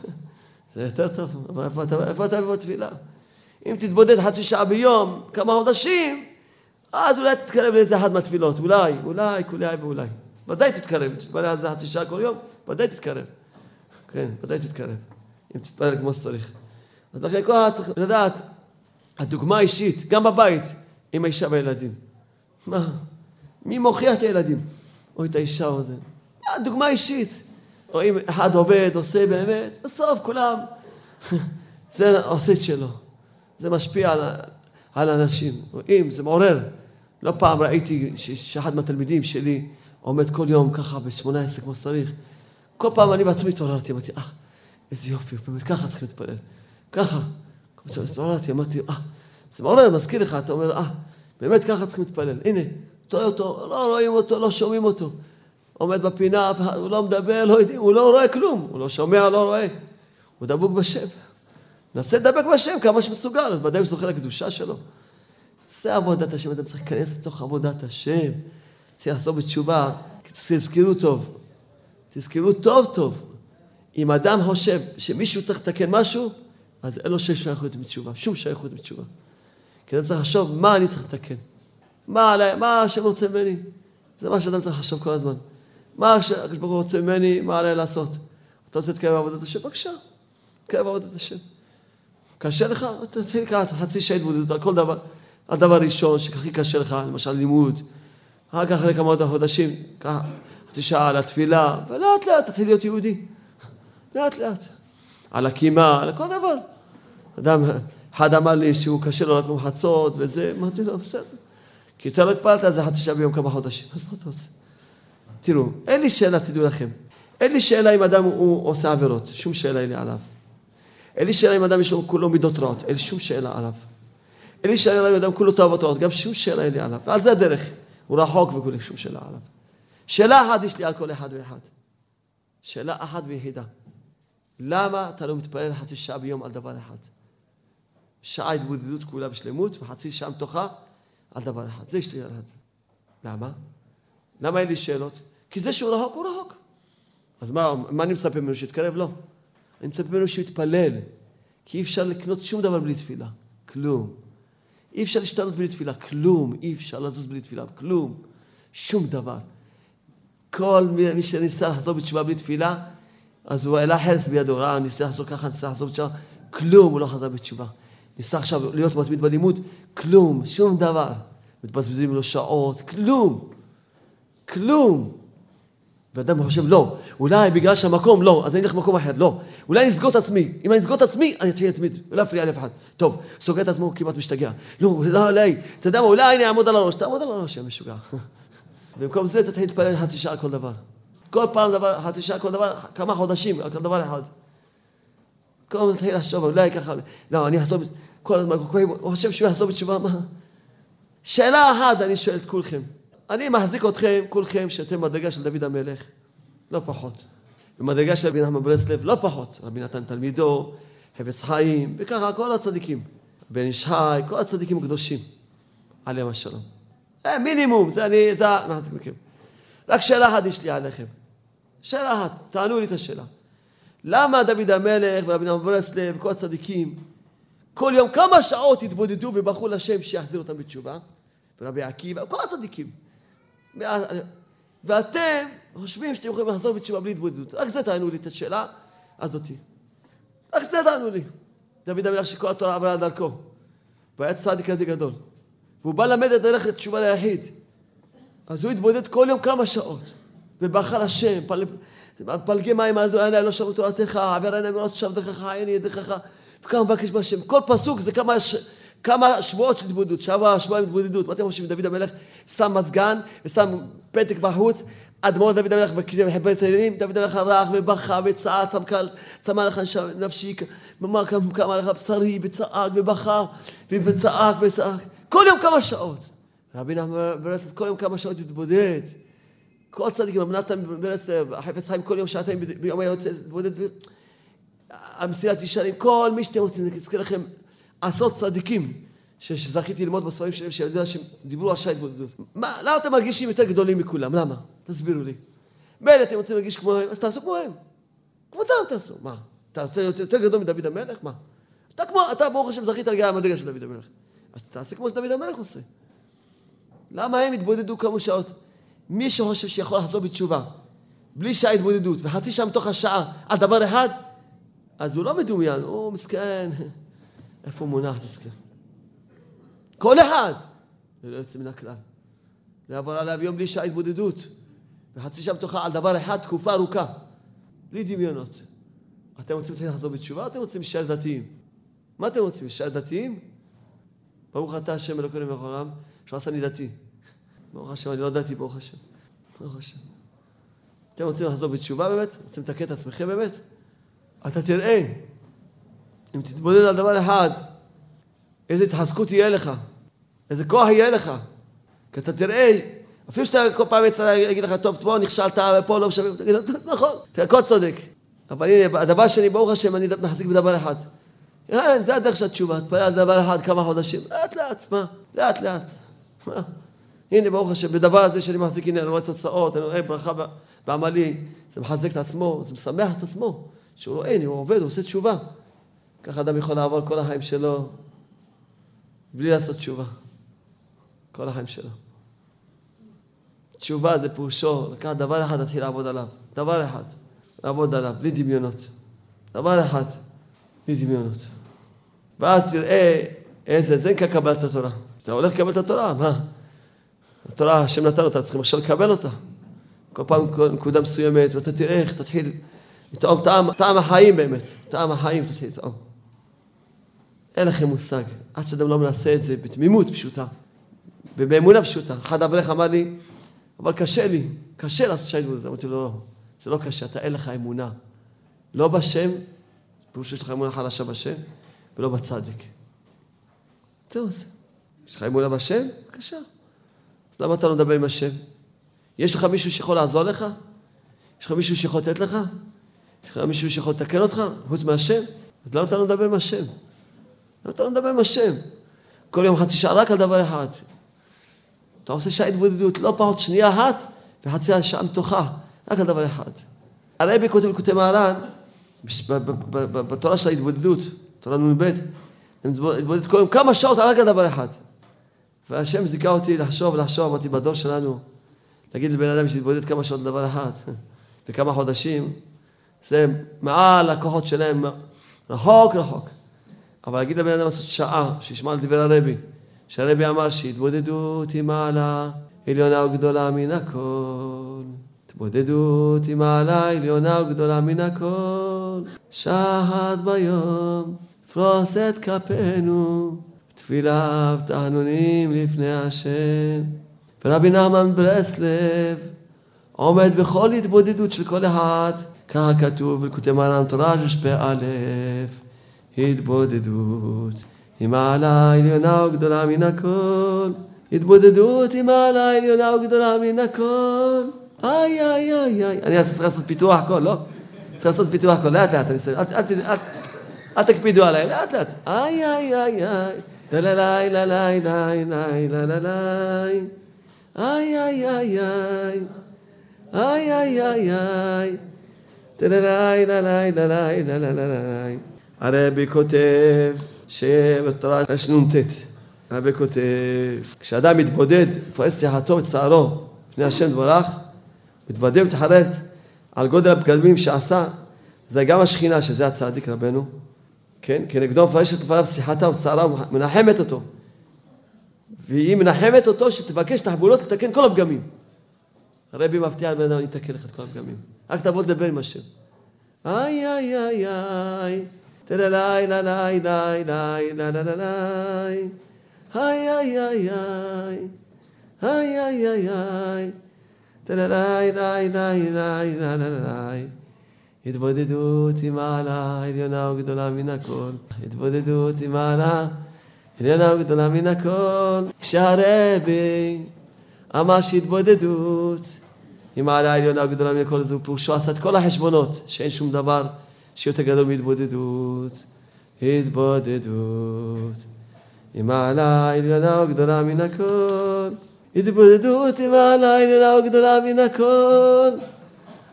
זה יותר טוב, אבל איפה אתה ואיפה תפילה? אם תתבודד חצי שעה ביום, כמה חודשים, אז אולי תתקרב לאיזה אחת מהתפילות, אולי, אולי, אולי ואולי. ודאי תתקרב, תתפלל על זה חצי שעה כל יום, ודאי תתקרב. כן, ודאי תתקרב, אם תתפלל כמו שצריך. אז לכן כל אחד צריך לדעת, הדוגמה האישית, גם בבית, עם האישה והילדים. מה? מי מוכיח את הילדים? או את האישה או זה. הדוגמה אישית. רואים אחד עובד, עושה באמת, בסוף כולם זה עושה את שלו. זה משפיע על, על אנשים. רואים, זה מעורר. לא פעם ראיתי שאחד מהתלמידים שלי עומד כל יום ככה ב-18 כמו שצריך. כל פעם אני בעצמי התעוררתי, אמרתי, אה, איזה יופי, באמת ככה צריכים להתפלל. ככה. התעוררתי, אמרתי, אה, זה מעורר, מזכיר לך, אתה אומר, אה, באמת ככה צריכים להתפלל. הנה, תראה אותו, לא רואים אותו, לא שומעים אותו. עומד בפינה, הוא לא מדבר, לא יודעים, הוא לא רואה כלום. הוא לא שומע, לא רואה. הוא דבוק בשם. מנסה לדבק בשם כמה שמסוגל, אז ודאי הוא זוכה לקדושה שלו. זה עבודת השם, אתה צריך להיכנס לתוך עבודת השם. צריך לעשות בתשובה, תזכרו טוב. תזכרו טוב טוב. אם אדם חושב שמישהו צריך לתקן משהו, אז אין לו שש שייכות בתשובה, שום שייכות בתשובה. כי אדם צריך לחשוב מה אני צריך לתקן. מה, מה השם רוצה ממני? זה מה שאדם צריך לחשוב כל הזמן. מה שהקדוש ברוך הוא רוצה ממני, מה עליי לעשות? אתה רוצה להתקיים בעבודת השם? בבקשה, תתקיים בעבודת השם. קשה לך? תתחיל לקראת חצי שעה התמודדות על כל דבר. הדבר הראשון שהכי קשה לך, למשל לימוד, אחר כך אחרי כמה חודשים, ככה חצי שעה על התפילה, ולאט לאט תתחיל להיות יהודי. לאט לאט. על הקימה, על כל דבר. אדם, אחד אמר לי שהוא קשה לו לקום חצות וזה, אמרתי לו, בסדר. כי אתה לא התפללת על זה חצי שעה ביום כמה חודשים, אז מה אתה רוצה? תראו, אין לי שאלה, תדעו לכם. אין לי שאלה אם אדם הוא עושה עבירות, שום שאלה אין לי עליו. אין לי שאלה אם אדם יש לו כולו מידות רעות, אין לי שום שאלה עליו. אין לי שאלה אם אדם כולו תאוות רעות, גם שום שאלה אין לי עליו. ועל זה הדרך. הוא רחוק וכולי, שום שאלה עליו. שאלה אחת יש לי על כל אחד ואחד. שאלה אחת ויחידה. למה אתה לא מתפלל חצי שעה ביום על דבר אחד? שעה התבודדות כולה בשלמות, וחצי שעה מתוכה על דבר אחד. זה יש לי על זה. למה? למה אין לי שאלות? כי זה שהוא רחוק, הוא רחוק. אז מה, מה אני מצפה ממנו? שיתקרב? לא. אני מצפה ממנו שיתפלל. כי אי אפשר לקנות שום דבר בלי תפילה. כלום. אי אפשר להשתנות בלי תפילה. כלום. אי אפשר לזוז בלי תפילה. כלום. שום דבר. כל מי שניסה לחזור בתשובה בלי תפילה, אז הוא העלה חרס בידו, ראה, ניסה לחזור ככה, ניסה לחזור בתשובה, כלום, הוא לא חזר בתשובה. ניסה עכשיו להיות מתמיד בלימוד, כלום, שום דבר. מתבזבזים לו שעות, כלום. כלום. ואדם חושב, לא, אולי בגלל שהמקום, לא, אז אני אלך למקום אחר, לא. אולי אני אסגור את עצמי. אם אני אסגור את עצמי, אני אתחיל להתמיד, ולא אפריע לאף אחד. טוב, סוגר את עצמו, הוא כמעט משתגע. לא, לא, לא, אתה יודע מה, אולי אני אעמוד על הראש, תעמוד על הראש, יא משוגע. במקום זה תתחיל להתפלל חצי שעה כל דבר. כל פעם דבר, חצי שעה, כל דבר, כמה חודשים, כל דבר אחד. כל הזמן תתחיל לחשוב, אולי ככה, לא, אני אחזור, כל הזמן, הוא חושב שהוא יחזור בתשובה, מה? שאלה אחת אני שואל את כולכם. אני מחזיק אתכם, כולכם, שאתם מדרגה של דוד המלך, לא פחות. במדרגה של רבי נחמן ברסלב, לא פחות. רבי נתן תלמידו, חפץ חיים, וככה כל הצדיקים. בן איש חי, כל הצדיקים הקדושים, עליהם השלום. אה, מינימום, זה אני, זה מחזיק מכם. רק שאלה אחת יש לי עליכם. שאלה אחת, תענו לי את השאלה. למה דוד המלך ורבי נחמן ברסלב וכל הצדיקים כל יום כמה שעות התבודדו וברכו לשם שיחזיר אותם בתשובה? ורבי עקיבא, כל הצדיקים. ואתם חושבים שאתם יכולים לחזור בתשובה בלי התבודדות. רק זה תענו לי את השאלה הזאתי. רק זה תענו לי. דוד המלך שכל התורה עברה על דרכו. והיה צדיק כזה גדול. והוא בא ללמד את דרך התשובה ליחיד. אז הוא התבודד כל יום כמה שעות. ובכה לשם, פל... פלגי מים על עיניי לא שמעו תורתך, עבר עיניי מרות שם דרכך, עיני ידך. וכמה מבקש בהשם. כל פסוק זה כמה, ש... כמה שבועות של התבודדות, שבוע, שבועיים התבודדות. מה אתם חושבים? דוד המלך שם מזגן ושם פתק בחוץ. אדמו"ר דוד המלך וחיבר את העניינים, דוד המלך הלך ובכה וצעק, צמא לך נפשי, אמר כמה לך בשרי, וצעק ובכה וצעק וצעק. כל יום כמה שעות. רבי נחמן ברסלב כל יום כמה שעות התבודד. כל צדיקים, רבי נתן ברסלב, החפץ חיים כל יום שעתיים ביום היה יוצא להתבודד. המסילת ישרים, כל מי שאתם רוצים, אני אזכיר לכם עשרות צדיקים שזכיתי ללמוד בספרים שלהם, שאני יודע שהם דיברו על שעה התבודדות. מה, למה אתם מרגישים יותר גדולים מכולם? למה? תסבירו לי. מילא אתם רוצים להרגיש כמוהם, אז תעשו כמוהם. כמותם תעשו. מה? אתה רוצה להיות יותר גדול מדוד המלך? מה? אתה כמו, אתה ברוך השם זכית להגיע למדרגה של דוד המלך. אז תעשה כמו שדוד המלך עושה. למה הם התבודדו כמה שעות? מי שחושב שיכול לחזור בתשובה, בלי שעה התבודדות, וחצי שעה מתוך השעה על דבר אחד, אז הוא לא מדומיין, הוא מסכן. איפה מונח מסכן? כל אחד, ללא יוצא מן הכלל. לעבור עליו יום בלי שעה התבודדות, וחצי שעה מתוכה על דבר אחד, תקופה ארוכה, בלי דמיונות. אתם רוצים לחזור בתשובה, או אתם רוצים להישאר דתיים? מה אתם רוצים, להישאר דתיים? ברוך אתה השם אלוקינו מלך העולם, שעשה לי דתי. ברוך השם, אני לא דתי, ברוך השם. ברוך השם. אתם רוצים לחזור בתשובה באמת? רוצים לתקן את עצמכם באמת? אתה תראה, אם תתבודד על דבר אחד, איזה התחזקות יהיה לך, איזה כוח יהיה לך. כי אתה תראה, אפילו שאתה כל פעם יצא להגיד לך, טוב, פה נכשלת, ופה לא משווה, תגיד, נכון, אתה הכל צודק. אבל הנה, הדבר שני, ברוך השם, אני מחזיק בדבר אחד. כן, זה הדרך של התשובה, תפלל על דבר אחד כמה חודשים, לאט לאט, מה? לאט לאט. מה? הנה, ברוך השם, בדבר הזה שאני מחזיק, הנה, אני רואה תוצאות, אני רואה ברכה בעמלי, זה מחזק את עצמו, זה משמח את עצמו, שהוא רואה, הנה, הוא עובד, הוא עושה תשובה. ככה אדם יכול לעבור כל החיים שלו בלי לעשות תשובה. כל החיים שלו. תשובה זה פירושו, לקחת דבר אחד, להתחיל לעבוד עליו. דבר אחד, לעבוד עליו, בלי דמיונות. דבר אחד, בלי דמיונות. ואז תראה איזה, זה נקרא קבלת התורה. אתה הולך לקבל את התורה, מה? התורה, השם נתן אותה, צריכים עכשיו לקבל אותה. כל פעם נקודה מסוימת, ואתה תראה איך תתחיל לטעום טעם, טעם החיים באמת. טעם החיים תתחיל לטעום. אין לכם מושג. עד שאדם לא מנסה את זה בתמימות פשוטה, ובאמונה פשוטה. אחד אברך אמר לי, אבל קשה לי, קשה לעשות שי דמות. אמרתי לו, לא, זה לא קשה, אתה אין לך אמונה. לא בשם, פירוש שיש לך אמונה חלשה בשם, ולא בצדיק. זהו זה. יש לך אמונה בשם? בבקשה. אז למה אתה לא מדבר עם השם? יש לך מישהו שיכול לעזור לך? יש לך מישהו שיכול לתת לך? יש לך מישהו שיכול לתקן אותך, חוץ מהשם? אז למה אתה לא מדבר עם השם? למה אתה לא מדבר עם השם? כל יום חצי שעה רק על דבר אחד. אתה עושה שעה התבודדות, לא פחות שנייה אחת וחצי שעה מתוכה, רק על דבר אחד. הרבי כותב בכותב מהר"ן, בתורה של ההתבודדות, תורה נ"ב, התבודדת כל יום כמה שעות רק על דבר אחד. והשם זיכה אותי לחשוב, לחשוב, אמרתי, בדור שלנו, להגיד לבן אדם שיתבודד כמה שעות לדבר אחד, וכמה חודשים, זה מעל הכוחות שלהם, רחוק רחוק. אבל להגיד לבן אדם לעשות שעה, שישמע על דבר הרבי, שהרבי אמר שהתבודדות היא מעלה עליונה וגדולה מן הכל. התבודדות היא מעלה עליונה וגדולה מן הכל. שחת ביום, פרוס את כפינו, תפילה ותענונים לפני השם. ורבי נחמן ברסלב עומד בכל התבודדות של כל אחד, ככה כתוב בלקוטי מרן תורה ש"פ התבודדות היא מעלה עליונה וגדולה מן הכל. התבודדות היא מעלה עליונה וגדולה מן הכל. איי איי איי איי. אני צריך לעשות פיתוח הכל, לא? צריך לעשות פיתוח הכל, לאט לאט, אל תקפידו עליי, לאט לאט. איי איי איי איי. דללי ללי לי לי ללי איי איי איי איי. איי איי איי איי. דללי ללי ללי ללי הרבי כותב שבתורה נ"ט, הרבי כותב, כשאדם מתבודד, מפרס שיחתו וצערו לפני השם דברך, מתוודה ומתחרט על גודל הפגמים שעשה, זה גם השכינה, שזה הצדיק רבנו, כן? כנגדו מפרשת לפניו שיחתה וצערה ומנחמת אותו. והיא מנחמת אותו שתבקש תחבולות לתקן כל הפגמים. הרבי מבטיח לבן אדם, אני אתקן לך את כל הפגמים. רק תבוא לדבר עם השם. איי איי איי איי תללי לה לי לי לי לה לה לה לי היי היי היי היי היי היי היי תללי לי לי לי לה התבודדות היא מעלה עליונה וגדולה מן הכל התבודדות היא מעלה עליונה וגדולה מן הכל כשהרבי אמר שהתבודדות היא מעלה עליונה וגדולה מן הכל זו פירושו עשה את כל החשבונות שאין שום דבר שיותר גדול מהתבודדות, התבודדות. היא מעלה עליונה וגדולה מן הכל. התבודדות היא מעלה עליונה וגדולה מן הכל.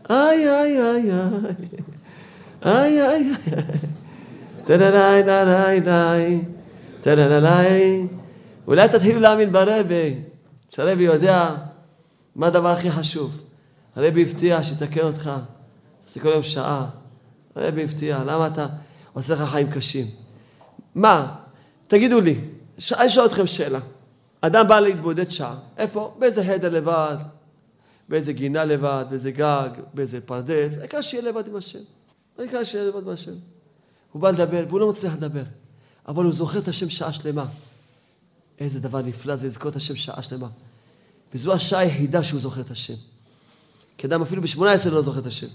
איי איי איי איי. איי איי איי. תללי לי לי. תללי לי. אולי תתחילו להאמין ברבי. שהרבי יודע מה הדבר הכי חשוב. הרבי הבטיח שיתקן אותך. אז כל יום שעה. הרבי הפתיע, למה אתה עושה לך חיים קשים? מה? תגידו לי, אני שואל אתכם שאלה. אדם בא להתבודד שעה, איפה? באיזה חדר לבד, באיזה גינה לבד, באיזה גג, באיזה פרדס, העיקר שיהיה לבד עם השם. העיקר שיהיה לבד עם השם. הוא בא לדבר, והוא לא מצליח לדבר. אבל הוא זוכר את השם שעה שלמה. איזה דבר נפלא זה לזכור את השם שעה שלמה. וזו השעה היחידה שהוא זוכר את השם. כי אדם אפילו ב-18 לא זוכר את השם.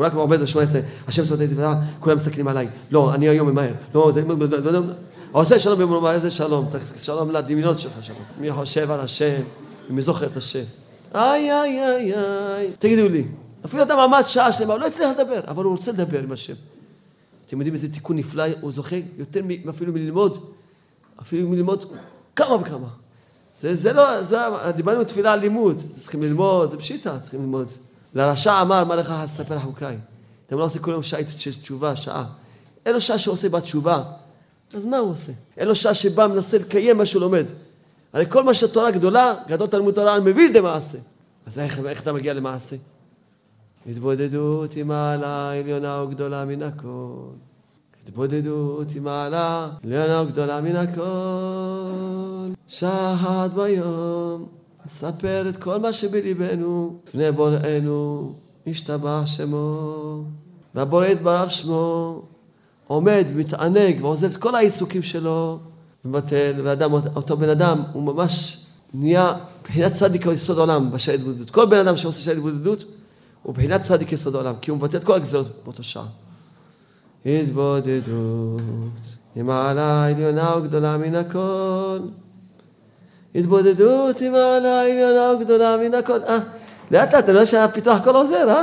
הוא רק מעובד ב-18, השם סוטה את דברה, כולם מסתכלים עליי. לא, אני היום ממהר. לא, זה... עושה שלום במרומה, איזה שלום? צריך שלום לדמיונות שלך שלום. מי חושב על השם, מי זוכר את השם. איי, איי, איי, איי. תגידו לי, אפילו אדם עמד שעה שלמה, הוא לא הצליח לדבר, אבל הוא רוצה לדבר עם השם. אתם יודעים איזה תיקון נפלא הוא זוכה יותר אפילו מללמוד, אפילו מללמוד כמה וכמה. זה, זה לא, זה, דיברנו תפילה על לימוד, צריכים ללמוד, זה פשיטה, צריכים ללמוד. לרשע אמר, מה לך לספר חוקי? אתם לא עושים כל יום שעה של תשובה, שעה. אין לו שעה שעושה בה תשובה, אז מה הוא עושה? אין לו שעה שבה מנסה לקיים מה שהוא לומד. הרי כל מה שהתורה גדולה, גדול תלמוד תורה, אני מביא לידי מעשה. אז איך, איך אתה מגיע למעשה? התבודדות עם מעלה עליונה וגדולה מן הכל. התבודדות עם מעלה עליונה וגדולה מן הכל. שחת ביום, נספר את כל מה שבליבנו, לפני בוראנו, השתבח שמו. והבורא יתברך שמו, עומד, מתענג ועוזב את כל העיסוקים שלו, ומבטל, ואדם, אותו בן אדם, הוא ממש נהיה מבחינת צדיק יסוד עולם בשעה התבודדות. כל בן אדם שעושה שעה התבודדות, הוא מבחינת צדיק יסוד העולם, כי הוא מבטל את כל הגזרות באותו שעה. התבודדות, עם מעלה עליונה וגדולה מן הכל. התבודדות עם מעלה עליונה וגדולה מן הכל. אה, לאט לאט, אני רואה שהפיתוח הכל עוזר, אה?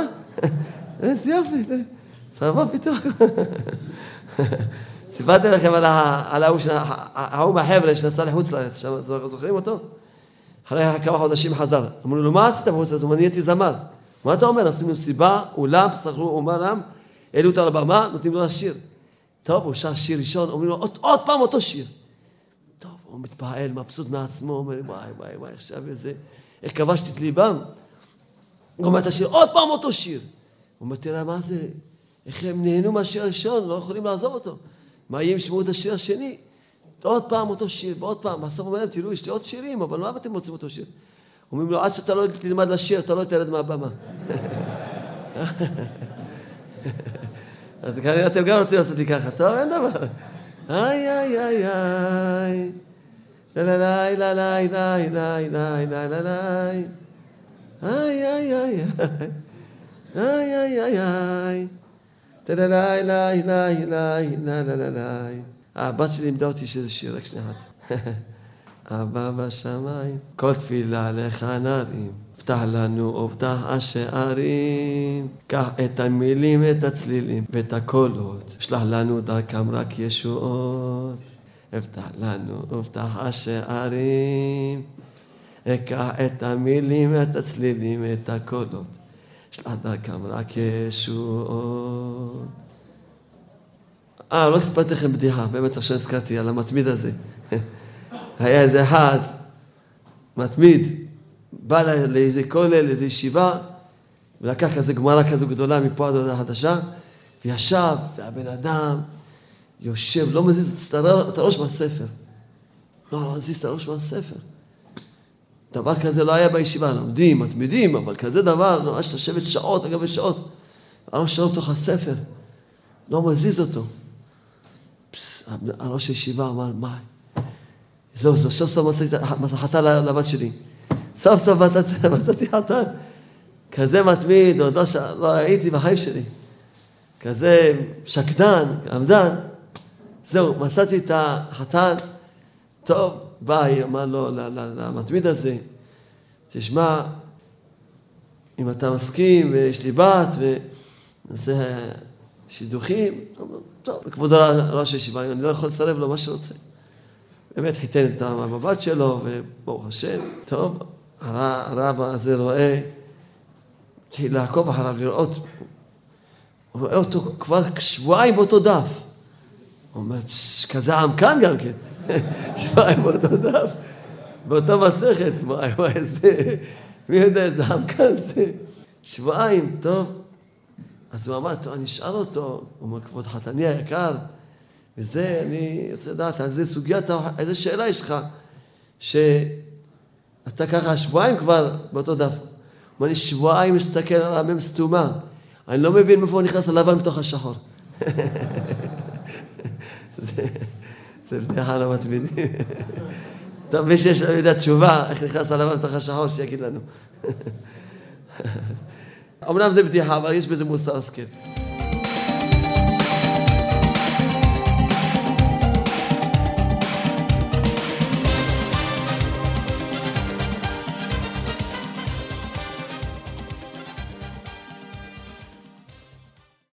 איזה יופי, צרבה פיתוח. סיפרתי לכם על ההוא מהחבר'ה שנסע לחוץ לארץ, זוכרים אותו? אחרי כמה חודשים חזר. אמרו לו, מה עשית בחוץ לארץ? הוא אומר, נהייתי זמר. מה אתה אומר? עשינו סיבה, אולם, שכרו אומנם, העלו אותו לבמה, נותנים לו לשיר. טוב, הוא שר שיר ראשון, אומרים לו, עוד פעם אותו שיר. הוא מתפעל, מבסוט מעצמו, אומר, וואי, וואי, וואי, עכשיו איזה, איך כבשתי את ליבם. הוא אומר את השיר, עוד פעם אותו שיר. הוא אומר, תראה, מה זה, איך הם נהנו מהשיר הראשון, לא יכולים לעזוב אותו. מה יהיה אם ישמעו את השיר השני? עוד פעם אותו שיר, ועוד פעם. בסוף הוא אומר להם, תראו, יש לי עוד שירים, אבל למה אתם רוצים אותו שיר? אומרים לו, עד שאתה לא תלמד לשיר, אתה לא תרד מהבמה. אז כנראה אתם גם רוצים לעשות לי ככה, טוב, אין דבר. איי, איי, איי, איי. לה לה לה לה לה לה לה לה לה לה לה איי, איי, איי, איי, איי, איי, איי. טללי, לי, לי, לי, לה, לה, לה, לה. הבת שלי לימדה אותי שזה שיר, רק שנייה אחת. אבא בשמיים, כל תפילה לך. פתח לנו ופתח השערים, קח את המילים, את הצלילים ואת הקולות, שלח לנו דרכם רק ישועות. אפתח לנו ופתח השערים, קח את המילים, את הצלילים, את הקולות. שלח דרכם רק ישועות. אה, לא סיפרתי לכם בדיחה, באמת עכשיו הזכרתי על המתמיד הזה. היה איזה אחד, מתמיד, בא לאיזה כולל, לאיזה ישיבה, ולקח כזה גמרא כזו גדולה מפה עד הודעה חדשה, וישב, והבן אדם יושב, לא מזיז את הראש מהספר. לא מזיז את הראש מהספר. דבר כזה לא היה בישיבה, לומדים, מתמידים, אבל כזה דבר, ממש לשבת שעות אגב שעות. הראש שלו בתוך הספר, לא מזיז אותו. הראש הישיבה אמר, מה? זהו, זהו, סוף סוף מצאתי חתן לבת שלי. סוף סוף מצאתי חתן. כזה מתמיד, עוד לא, לא ראיתי בחיים שלי. כזה שקדן, עמדן. זהו, מצאתי את החתן. טוב, בא, אמר לו למתמיד הזה, תשמע, אם אתה מסכים, ויש לי בת, ונעשה שידוכים, טוב, לכבוד ראש הישיבה, אני לא יכול לסרב לו מה שרוצה. באמת חיתן את המבט שלו, וברוך השם, טוב, הרב הזה רואה, התחיל לעקוב אחריו, לראות, הוא רואה אותו כבר שבועיים באותו דף. אומר, כזה עמקן גם כן. שבועיים באותו דף, באותו מסכת, וואי וואי, איזה, מי יודע איזה עמקן זה. שבועיים, טוב. אז הוא אמר, טוב, אני אשאל אותו, הוא אומר, כבוד חתני היקר, וזה, אני רוצה לדעת, על זה סוגיית, איזה שאלה יש לך, שאתה ככה שבועיים כבר באותו דף. הוא אומר, אני שבועיים מסתכל על המם סתומה, אני לא מבין מאיפה הוא נכנס הלבן מתוך השחור. זה, בדיחה לא מתמידים. טוב, מי שיש לו יודע תשובה, איך נכנס הלבן לתוך השחור, שיגיד לנו. אמנם זה בדיחה, אבל יש בזה מוסר השכל.